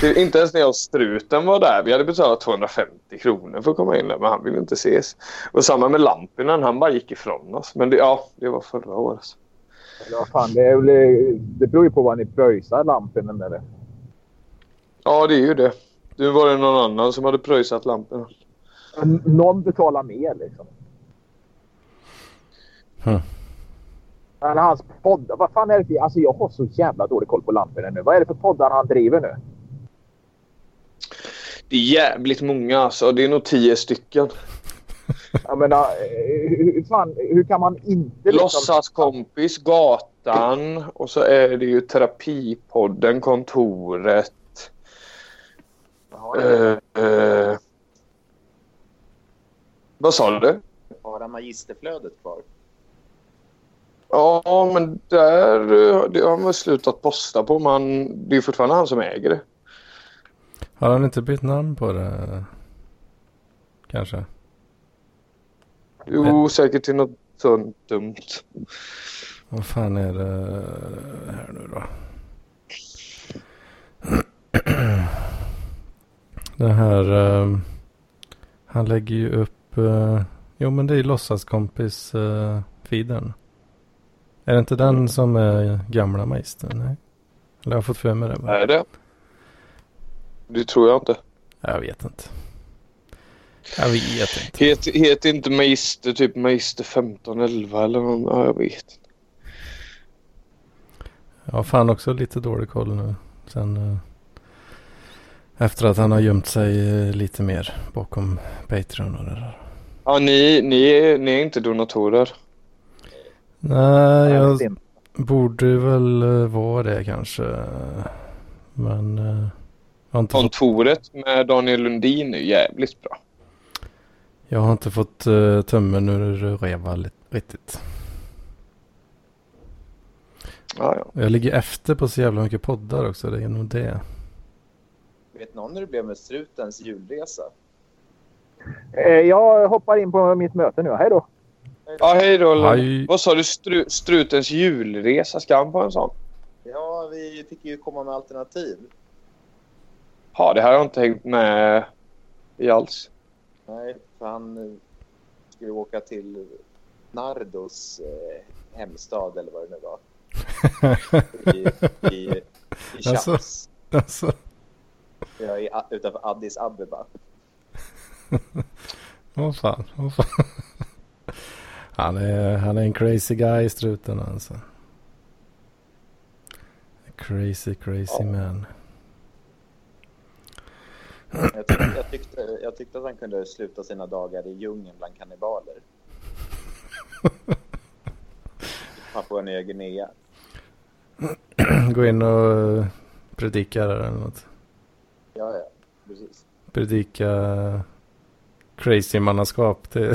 Det, inte ens när jag och struten var där. Vi hade betalat 250 kronor för att komma in där men han ville inte ses. Och samma med Lampinen. Han bara gick ifrån oss. Men det, ja, det var förra året. Vad fan, det, är väl, det beror ju på vad ni pröjsar lampen eller? Ja, det är ju det. Nu var det någon annan som hade pröjsat lamporna. N- Någon betalar mer liksom. Hm. Men hans poddar, vad fan är det för... Alltså jag har så jävla dålig koll på lamporna nu. Vad är det för poddar han driver nu? Det är jävligt många alltså. Det är nog tio stycken. Jag menar, eh, hur, fan, hur kan man inte liksom... Låtsaskompis, Gatan och så är det ju Terapipodden, Kontoret. Jaha, Eh, eh, vad sa du? Har han magisterflödet kvar? Ja, men där eh, det har man slutat posta på. Man, det är fortfarande han som äger det. Har han inte bytt namn på det? Kanske. Jo, säkert till något sånt dumt. Vad fan är det här nu då? Det här. eh, han lägger ju upp. eh, jo men det är ju låtsaskompis uh. Är det inte den som är gamla magistern? Nej. Eller har jag fått för mig det bara? Är det? Det tror jag inte. Jag vet inte. Jag vet inte. Heter het inte Magister typ Magister 1511 eller någon? Ja, jag vet. Jag har fan också lite dålig koll nu. Sen eh, efter att han har gömt sig eh, lite mer bakom Patreon och det där. Ja, ni, ni, ni är inte donatorer. Nej, jag borde väl eh, vara det kanske. Men eh, jag, har inte fått, Kontoret med Daniel Lundin är jävligt bra. jag har inte fått uh, tummen ur reva riktigt. Ja, ja. Jag ligger efter på så jävla mycket poddar också. Det är nog det. Vet någon hur det blev med strutens julresa? Eh, Jag hoppar in på mitt möte nu. Hej då! Ja hej då. Hej. Vad sa du? Stru, strutens julresa? Ska han på en sån? Ja, vi fick ju komma med alternativ. Ja, det här har jag inte hängt med i alls. Nej, för han eh, skulle åka till Nardos eh, hemstad eller vad det nu var. I, i, i Alltså? Chams. Alltså, Ja, i, utanför Addis Abeba. vad fan, vad fan. Han är, han är en crazy guy struten alltså. Crazy, crazy Ja. man. Jag tyckte, jag, tyckte, jag tyckte att han kunde sluta sina dagar i djungeln bland kannibaler. Papua Nya Guinea. Gå in och eh, predika där eller något. Ja, ja, precis. Predika crazy mannaskap till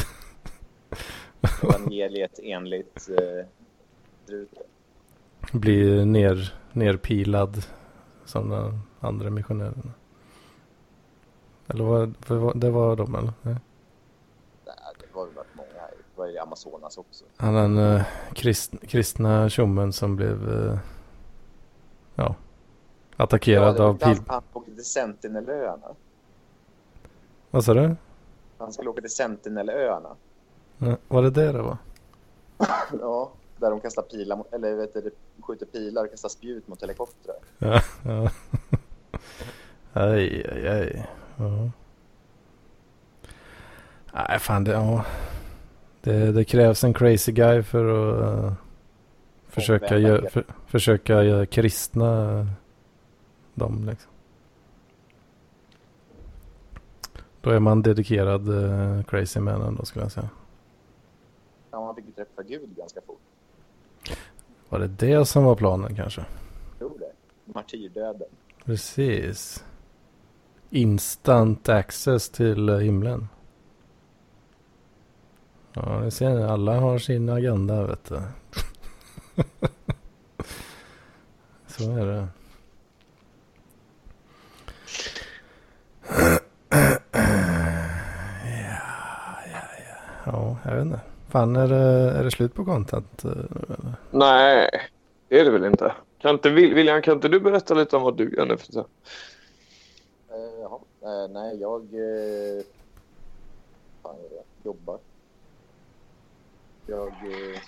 Evangeliet enligt eh, struten. bli ner, nerpilad som de andra missionärerna. Eller vad, för vad- det var de eller? Nej. Nej, det var väl varit många här. Det var i Amazonas också. Han den uh, krist, kristna tjommen som blev uh, ja, attackerad var av pil... han åkte till Sentinelöarna. Vad sa du? Han skulle åka till Sentinelöarna. Ja, Var det det det var? Ja, där de kastar pilar, mot- eller vet du, skjuter pilar och kastar spjut mot helikoptrar. Ja. ja. aj, aj, aj. Ja. Nej, fan det, ja. det, det krävs en crazy guy för att uh, försöka, gö- för, försöka göra kristna dem liksom. Då är man dedikerad uh, crazy man då skulle jag säga. Han fick ju träffa Gud ganska fort. Var det det som var planen kanske? Tror det. Martyrdöden. Precis. Instant access till eh, himlen. Ja, det ser ni. Alla har sin agenda, vet du. Så är det. Ja, ja, ja. Ja, jag vet inte. Fan, är det, är det slut på content eh, eller? Nej, det är det väl inte. Kan inte Wil- William, kan inte du berätta lite om vad du gör nu för tiden? Jaha. Eh, nej, jag... Eh, fan, jag jobbar. Jag eh,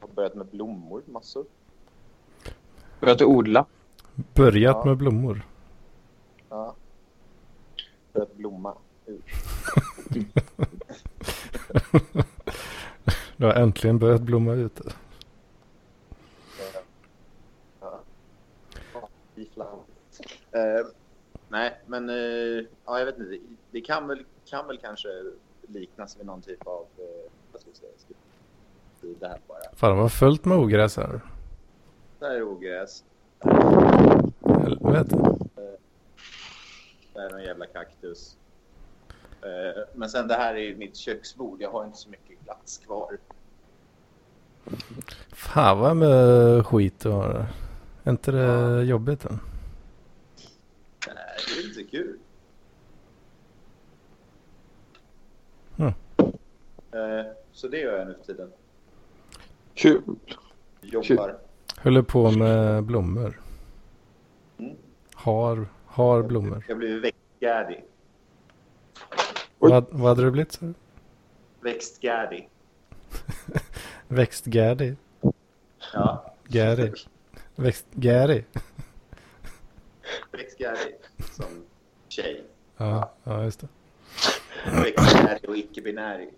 har börjat med blommor massor. Börjat odla. Börjat Ja. med blommor. Ja. Börjat blomma ut. Du har äntligen börjat blomma ut. Eh, Ja. Ja, nej, men eh, ja, jag vet inte. Det kan väl, kan väl kanske liknas vid någon typ av... Eh, vad ska jag säga? Det här bara. Fan, det var fullt med ogräs här. Där är ogräs. Helvete. Där är någon jävla kaktus. Eh, men sen det här är ju mitt köksbord. Jag har inte så mycket plats kvar. Fan vad med skit du har. Är inte det Ja. jobbigt än? Nej, det är inte kul. Mm. Så det gör jag nu för tiden. Kul. Jobbar. Håller på med blommor. Mm. Har, har blommor. Jag blir växtgärdig. Vad, vad hade du blivit? du? Växtgärdig. Växtgärdig? Ja. Gäri? Växtgäri? Växtgärdig som tjej. Ja, ja, just det. Växtgärdig och icke-binärig.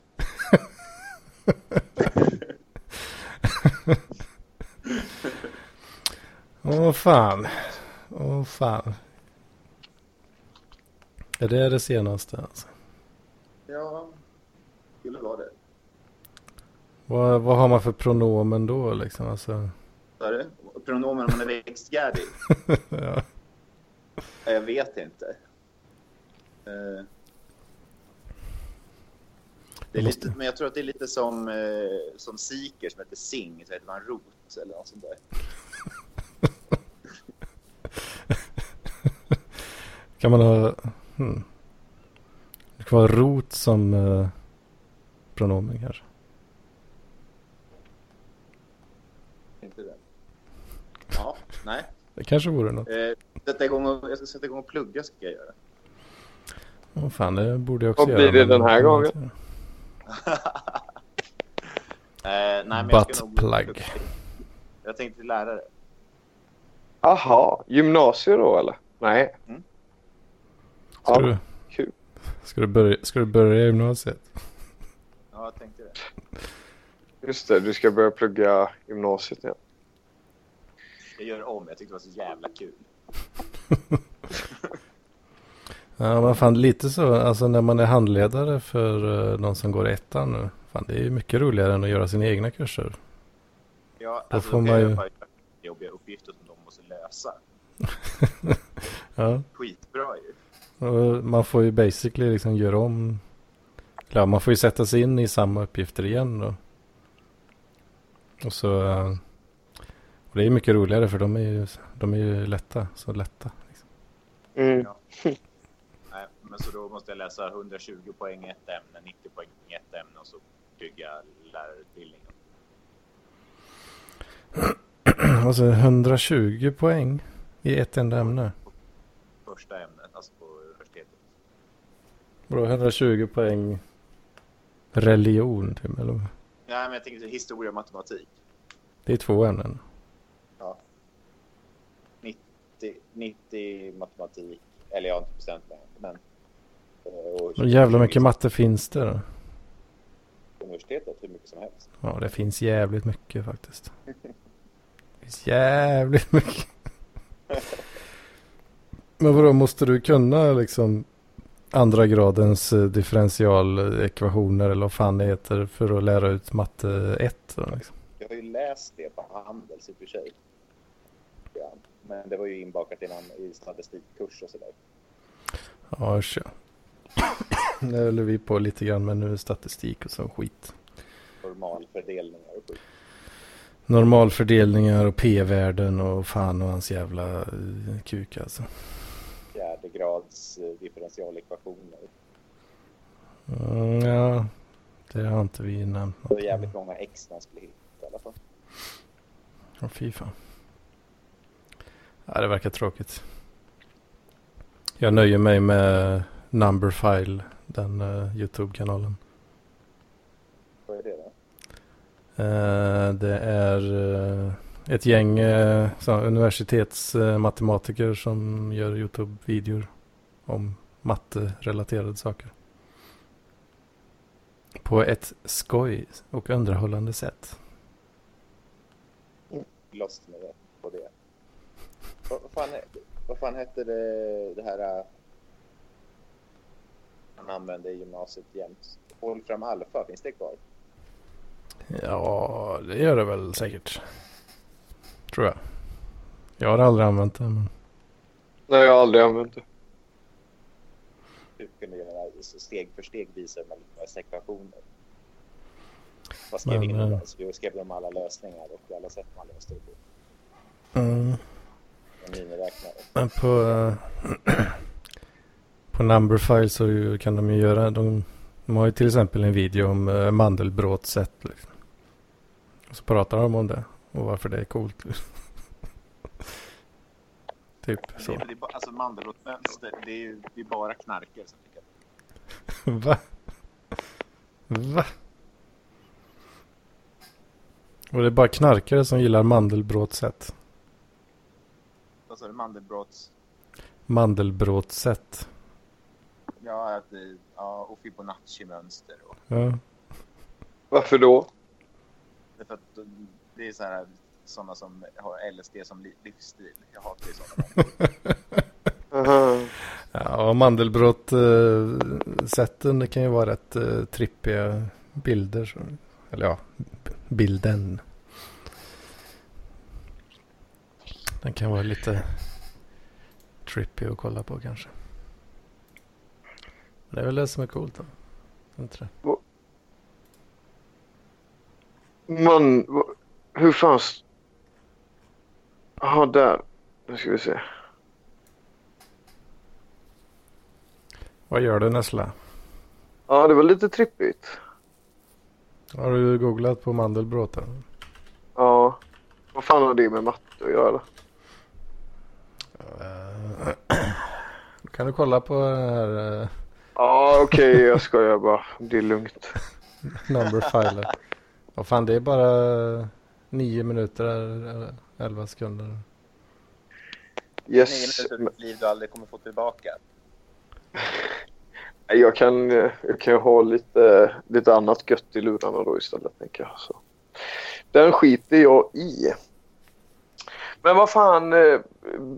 Åh fan. Åh fan. Är det det senaste alltså? Ja, skulle vara det. Vad, vad har man för pronomen då liksom? Alltså, Vad det? Pronomen om man är växtgärdig? ja. Ja, Jag vet inte. Eh, Det är lite, men jag tror att det är lite som, eh, som siker som heter sing, så heter man rot eller något sånt där. Kan man ha... Hmm. Kan vara rot som eh, pronomen kanske. Inte det. Ja, nej. Det kanske vore något. Eh, sätta igång och, jag ska sätta igång och plugga ska jag göra. Åh fan, det borde jag också Vad göra. blir det den här gången? nej, men jag ska bli Buttplug. duktig. Jag tänkte lärare. Aha, gymnasiet då eller? Nej. Ska, Ja, du. Ska, du börja, ska du börja gymnasiet? Ja, jag tänkte det. Just det, du ska börja plugga gymnasiet igen. Jag gör om. Jag tyckte det var så jävla kul. Ja, men fan lite så. Alltså när man är handledare för uh, någon som går ettan nu. Fan, det är ju mycket roligare än att göra sina egna kurser. Ja, Då alltså, får då kan man jag ju- jobbiga uppgifter som de måste lösa. Ja, Skitbra ju. Och man får ju basically liksom göra om. Ja, man får ju sätta sig in i samma uppgifter igen då. Och så. och det är mycket roligare för de är ju, de är ju lätta. Så lätta. Liksom. Mm. Nej, men så då måste jag läsa 120 poäng i ett ämne, 90 poäng i ett ämne och så bygga lärarutbildningen. Alltså 120 poäng i ett enda ämne. Första ämnet. Bra, 120 poäng religion typ, eller? Nej, men jag tänker så historia och matematik. Det är två ämnen. 90, 90 matematik, eller jag har inte bestämt mig. Men, eh, och Och jävla mycket matte finns det då. universitetet, hur mycket som helst. Ja, det finns jävligt mycket faktiskt. Det finns jävligt mycket. Men vadå, måste du kunna liksom andra gradens eh, differentialekvationer eller vad fan det heter för att lära ut matte 1? Då, liksom? Jag har ju läst det på Handels i och för sig. Ja, men det var ju inbakat i en annan- i statistikkurs och sådär. Ja, usch ja. Det höll vi på lite grann med nu statistik och sån skit. Normalfördelningar och skit. Normalfördelningar och p-värden och fan och hans jävla eh, kuk alltså. Grads eh, differentialekvationer. Mm, ja, det har inte vi nämnt. Det var jävligt många X man skulle hitta i alla fall. Åh fy fan. Ja, det verkar tråkigt. Jag nöjer mig med Numberfile, den uh, YouTube-kanalen. Vad är det då? Eh, det är eh, ett gäng uh, universitetsmatematiker som gör YouTube-videor om matterelaterade saker. På ett skoj och underhållande sätt. Med det på det. Vad, fan, vad fan hette det, det här... äh, Man använde i gymnasiet jämt. Wolfram Alpha, finns det kvar? Ja, det gör det väl säkert. Tror jag. Jag har aldrig använt det. Men... Nej, jag har aldrig använt det. Du kunde göra steg för steg visa hur man löser ekvationer. Vad skrev Men, in? Så vi skrev om alla lösningar och alla sätt man löste det på. Mm. Men på, eh, på Numberfile så kan de ju göra. De, de har ju till exempel en video om uh, mandelbrottssätt. Liksom. Och så pratar de om det. Och varför det är coolt. typ Det så. är, det är, bara- alltså mandelbrottsmönster, det är ju det är bara knarkare som tycker Va? Va? Och det är bara knarkare som gillar mandelbrottssätt. Vad sa du? Mandelbrotts... Mandelbrottssätt. Ja, att, det- ja, och Fibonacci-mönster. Och, Ja. Varför då? det är för att det är så här, sådana som har LSD som li- livsstil. Jag hatar ju sådana. Ja, och mandelbrott sätten det kan ju vara rätt eh, trippiga bilder. Eller ja, bilden. Den kan vara lite trippy att kolla på kanske. Men Det är väl det som är coolt då. Inte det? Man, hur fan... s- Jaha, där. Nu ska vi se. Vad gör du Nessla? Ja, det var lite trippigt. Har du googlat på mandelbråten? Ja. Vad fan har det med matte att göra? Uh, kan du kolla på den här uh, Ja, okej, jag skojar bara. Det är lugnt. numberfilen? Vad fan, det är bara nio minuter, eller elva sekunder. Nio Yes. minuter av ditt liv du aldrig kommer få tillbaka. Jag kan, jag kan ju ha lite, lite annat gött i lurarna då istället, tänker jag. Så. Den skiter jag i. Men vad fan, eh,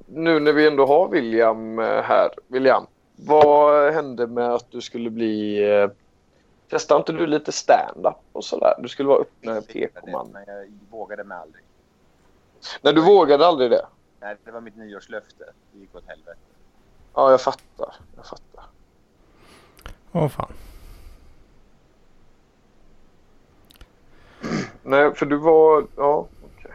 nu när vi ändå har William eh, här. William, vad hände med att du skulle bli... Testade inte du lite stand-up och sådär? Du skulle vara öppnare PK-man. Men jag vågade mig aldrig. Nej, du vågade aldrig det? Nej, det var mitt nyårslöfte. Det gick åt helvete. Ja, jag fattar. Jag fattar. Åh fan. Nej, för du var... Ja, okej.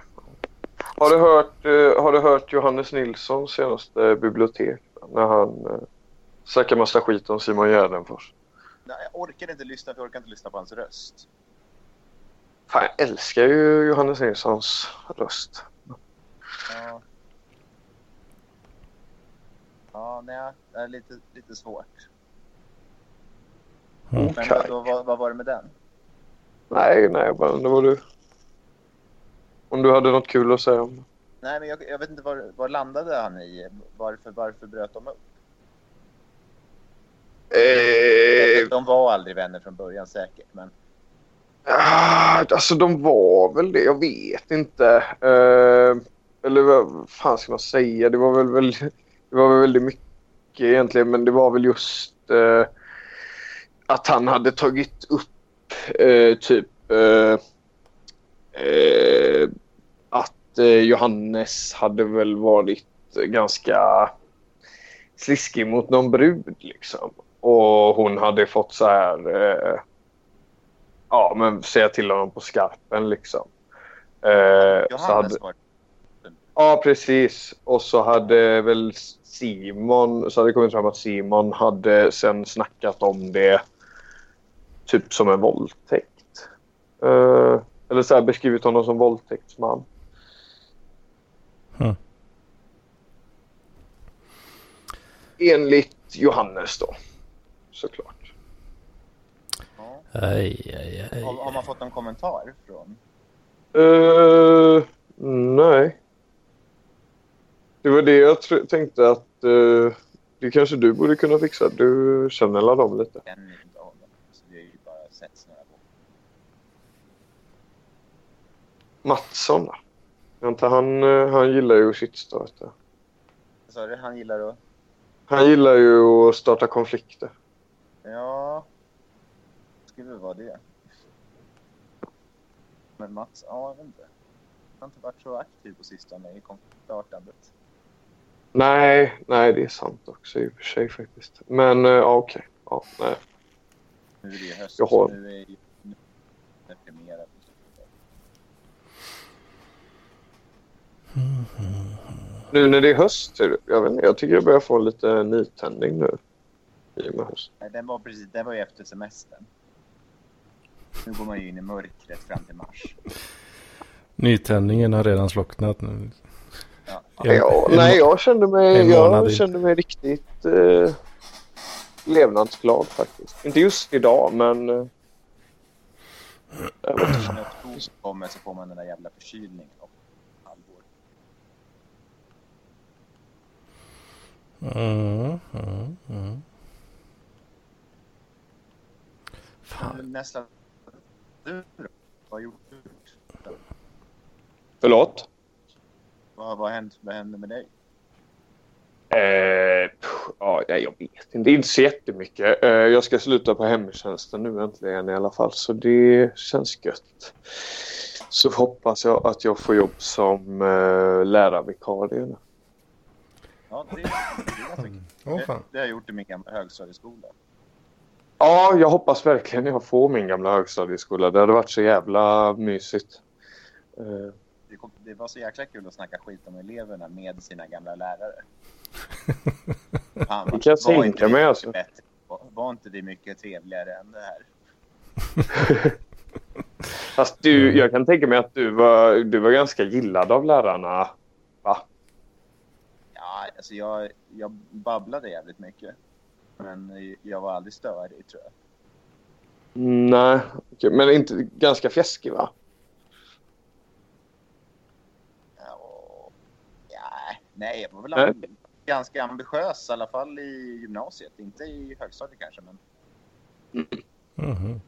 Har du hört, eh, har du hört Johannes Nilssons senaste bibliotek? När han eh, snackar massa skit om Simon Gärdenfors. Nej, jag orkade inte lyssna för jag orkade inte lyssna på hans röst. Fan, jag älskar ju Johannes Nilssons röst. Ja. Ja, nej, det är lite, lite svårt. Mm. Men Okej. då, vad, vad var det med den? Nej, nej, jag bara undrar vad du... Om du hade något kul att säga om. Nej, men jag, jag vet inte var, var landade han i? Varför, varför bröt de upp? Eh, De var aldrig vänner från början säkert, men ah, alltså de var väl det, jag vet inte. Eh, eller vad fan ska man säga? Det var väl, väl det var väl väldigt mycket egentligen, men det var väl just eh, att han hade tagit upp eh, typ eh, eh, att Johannes hade väl varit ganska sliskig mot någon brud liksom. Och hon hade fått så här eh, ja men säga till honom på skarpen liksom. Eh, så Johannes hade, var... Ja, precis. Och så hade väl Simon, så hade det kommit fram att Simon hade sen snackat om det typ som en våldtäkt. Eh, eller så här beskrivit honom som våldtäktsman. Hmm. Enligt Johannes då. Såklart. Ja. Aj, aj, aj. Har, har man fått någon kommentar från? Eh, nej. Det var det jag tänkte att eh, det kanske du borde kunna fixa. Du känner alla dem lite. känner inte honom. Så vi har ju bara sett några gånger. Mattsson då? Inte han, eh, han gillar ju att shitstarta. Vad sa du? Han gillar att... Han gillar ju att starta konflikter. Ja... Skulle det vara det. Men Mats, ja, jag vet inte. Han har inte varit så aktiv på sistone i konfliktstartandet. Nej, nej det är sant också i och för sig faktiskt. Men eh, ja, okej. Ja, nej. Nu är det höst, Jag har- nu är. Nu är. Nu när det är höst, jag vet inte, jag tycker jag börjar få lite nytändning nu. Nej, den var precis, den var ju efter semestern. Nu går man ju in i mörkret fram till mars. Nytändningen har redan slocknat nu. Ja. En- Ja, en- nej, jag kände mig, jag kände mig riktigt eh, levnadsglad faktiskt. Inte just idag, men... Eh, jag vet inte kommer så får man den där jävla förkylningen. Och halvår. Mm, mm, mm. Fan. Nästa... Vad gjort? Förlåt? Vad, vad, hände, vad hände med dig? Eh, pff, ja, jag vet inte. Inte så jättemycket. Eh, jag ska sluta på hemtjänsten nu äntligen i alla fall. Så det känns gött. Så hoppas jag att jag får jobb som eh, lärarvikarie. nu. Ja, det, det, är det, fan. det har jag gjort i min gamla högstadieskola. Ja, jag hoppas verkligen jag får min gamla högstadieskola. Det hade varit så jävla mysigt. Eh, Det, kom, det var så jäkla kul att snacka skit om eleverna med sina gamla lärare. Fan, Det kan jag var tänka mig, alltså. Bättre, var inte det mycket trevligare än det här? Fast du, jag kan tänka mig att du var, du var ganska gillad av lärarna. Va? Ja, alltså jag, jag babblade jävligt mycket. Men jag var aldrig störig tror jag. Nej, Okej, men inte ganska fjäskig va? Ja, ja, nej, jag var väl Nej. ganska ambitiös i alla fall i gymnasiet. Inte i högstadiet kanske, men, Mhm.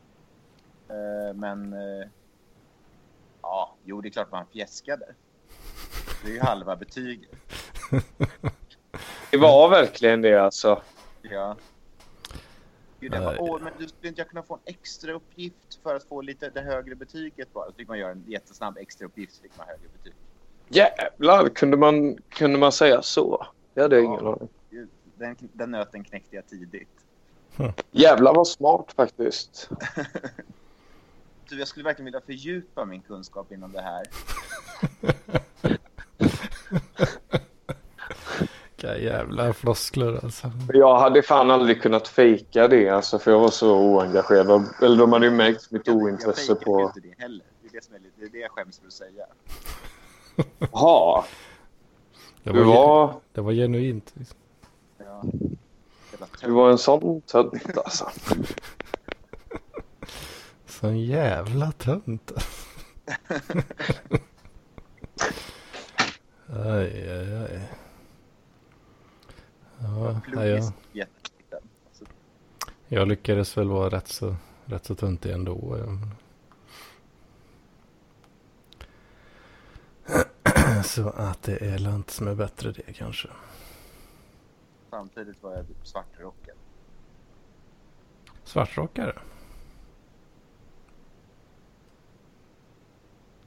eh, men eh, ja, jo, det är klart man fjäskade. Det är ju halva betyget. Det var verkligen det alltså. Ja. Gud, Nej. bara, Åh, men du skulle inte jag kunna få en extra uppgift för att få lite det högre betyget bara? Så fick man göra en jättesnabb extra uppgift så fick man högre betyg. Jävlar, kunde man, kunde man säga så? Det hade Ja. ingen aning. Den, den nöten knäckte jag tidigt. Jävlar vad smart faktiskt. Du, jag skulle verkligen vilja fördjupa min kunskap inom det här. Vilka jävla floskler alltså. Jag hade fan aldrig kunnat fejka det alltså för jag var så oengagerad. Eller de hade ju märkt mitt Jag, jag ointresse på... inte det heller. Det är det, som är lite, det är det jag skäms för att säga. Jaha, Det du var, var, det var genuint. Liksom. Ja. Du var en sån tönt alltså. Sån jävla tönt. aj, aj, aj. Ja, nej, jag. Alltså, jag lyckades väl vara rätt så, rätt så töntig ändå. Så att det är lant som är bättre det kanske. samtidigt var jag typ svartrockad. Svartrockare.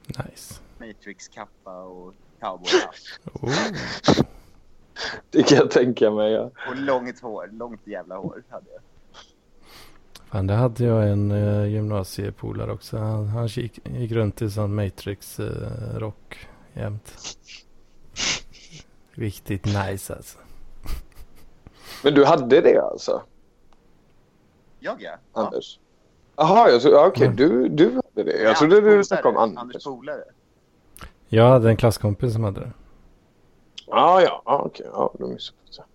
Nice. Matrix-kappa och cowboyhatt. Oh. Det kan jag tänka mig. Ja. Och långt hår. Långt jävla hår hade jag. Fan, det hade jag en uh, gymnasiepolare också. Han, han gick, gick runt i sån Matrix-rock jämt. Riktigt nice alltså. Men du hade det alltså, Jag ja. ja. Anders? Jaha, ja, okej. Mm. Du, du hade det. Jag Nej, trodde du snackade om. Anders. Anders polare. Jag hade en klasskompis som hade det. Ja, ja, ja, okej. Ja, då missuppfattade jag.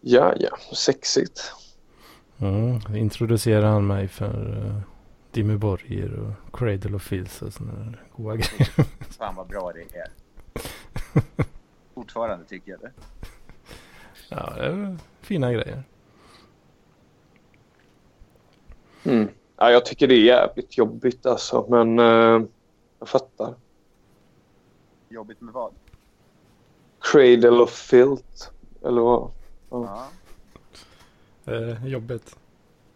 Ja, ja. Sexigt. Mm, då introducerade han mig för uh, Dimmy Borgir och Cradle of Filth och sådana där goa grejer. Fan vad bra det är. Fortfarande tycker jag det. Ja, det var fina grejer. Mm. Ja, jag tycker det är jävligt jobbigt alltså, men eh, jag fattar. Jobbigt med vad? Cradle of Filth, eller vad? Ja. Eh, jobbigt.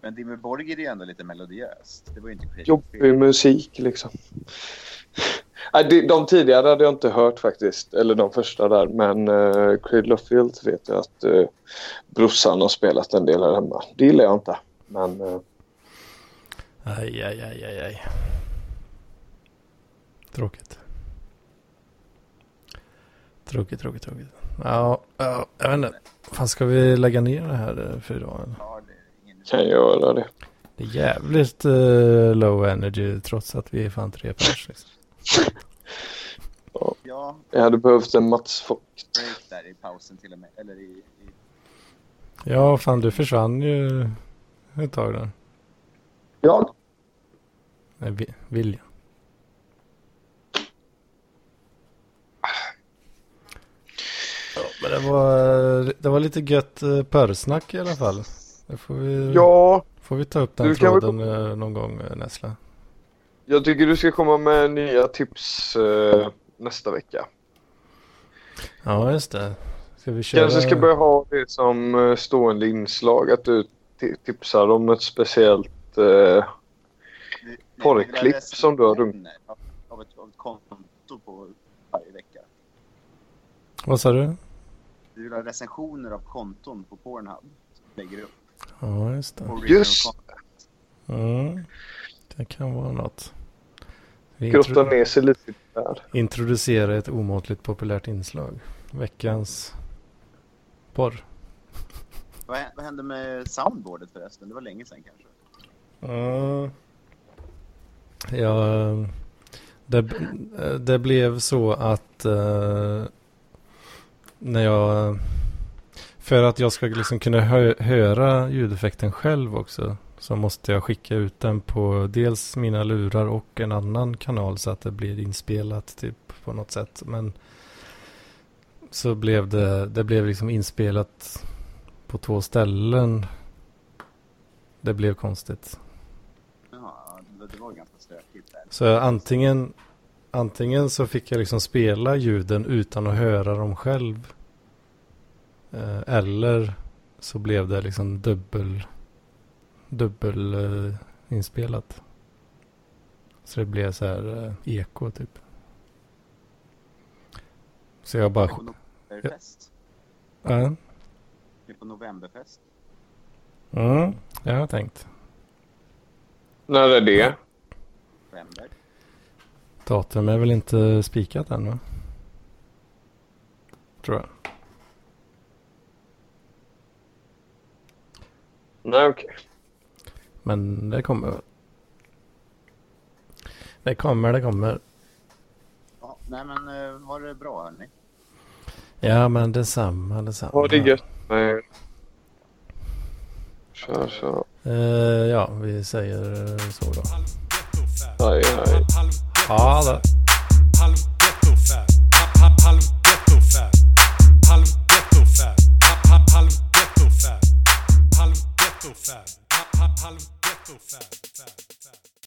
Men Dimmy Borgir är ju ändå lite melodiöst. Det var ju inte. Jobbig musik liksom. Nej, de, de tidigare hade jag inte hört faktiskt, eller de första där, men uh, Cradle of Filth vet jag att uh, brorsan har spelat en del här hemma. Det gillar jag inte, men eh, Aj, aj, aj, aj, aj. Tråkigt. Tråkigt, tråkigt, tråkigt. Ja, ja jag vet inte. Fan, ska vi lägga ner det här eh, för idag? eller? Ja, det kan göra det. Det är jävligt eh, low energy trots att vi är fan tre pers. Liksom. Ja, Jag hade behövt en Mats break där i pausen till och med. Eller i... i... Ja, fan du försvann ju ett tag där. Jag? Nej, vi, Vilja. Ja, men det var, det var lite gött eh, pörrsnack i alla fall. Det får vi, Ja, får vi ta upp den Du tråden eh, någon gång eh, Nessla. jag tycker du ska komma med nya tips eh, nästa vecka. Ja, just det. Ska vi köra? Kanske ska börja ha det som stående inslag, att du ti- tipsar om ett speciellt eh, vi- vi- vi Porrklipp som du har runt. av, ett, av ett konto på varje vecka. Vad sa du? Vi vill ha recensioner av konton på Pornhub. Som lägger upp. Ja, just det. Just. Mm. Det kan vara något. Vi grotta ner sig lite där. introducera ett omåttligt populärt inslag. Veckans porr. Vad, hä- vad hände med soundboardet förresten? Det var länge sedan kanske. Ja, ja det, det blev så att eh, när jag för att jag ska liksom kunna hö, höra ljudeffekten själv också Så måste jag skicka ut den på dels mina lurar och en annan kanal så att det blir inspelat typ på något sätt. Men så blev det, det blev liksom inspelat på två ställen. Det blev konstigt. Ja, det, var ganska stökigt där. Så antingen, antingen så fick jag liksom spela ljuden utan att höra dem själv. Eh, eller så blev det liksom dubbel, dubbel eh, inspelat. Så det blev så här eh, eko typ. Så jag bara... På novemberfest. Ja, Det är på novemberfest. mm, jag har tänkt. När är det? November. Datum är väl inte spikat än va? Tror jag. Nej, okej. Men det kommer. Det kommer, det kommer. Ja, nej men eh, var det bra hörni? Ja men detsamma, detsamma. Ha det gött med er. Kör, kör. Eh, ja, vi säger så då. Hej, hej. Ha det.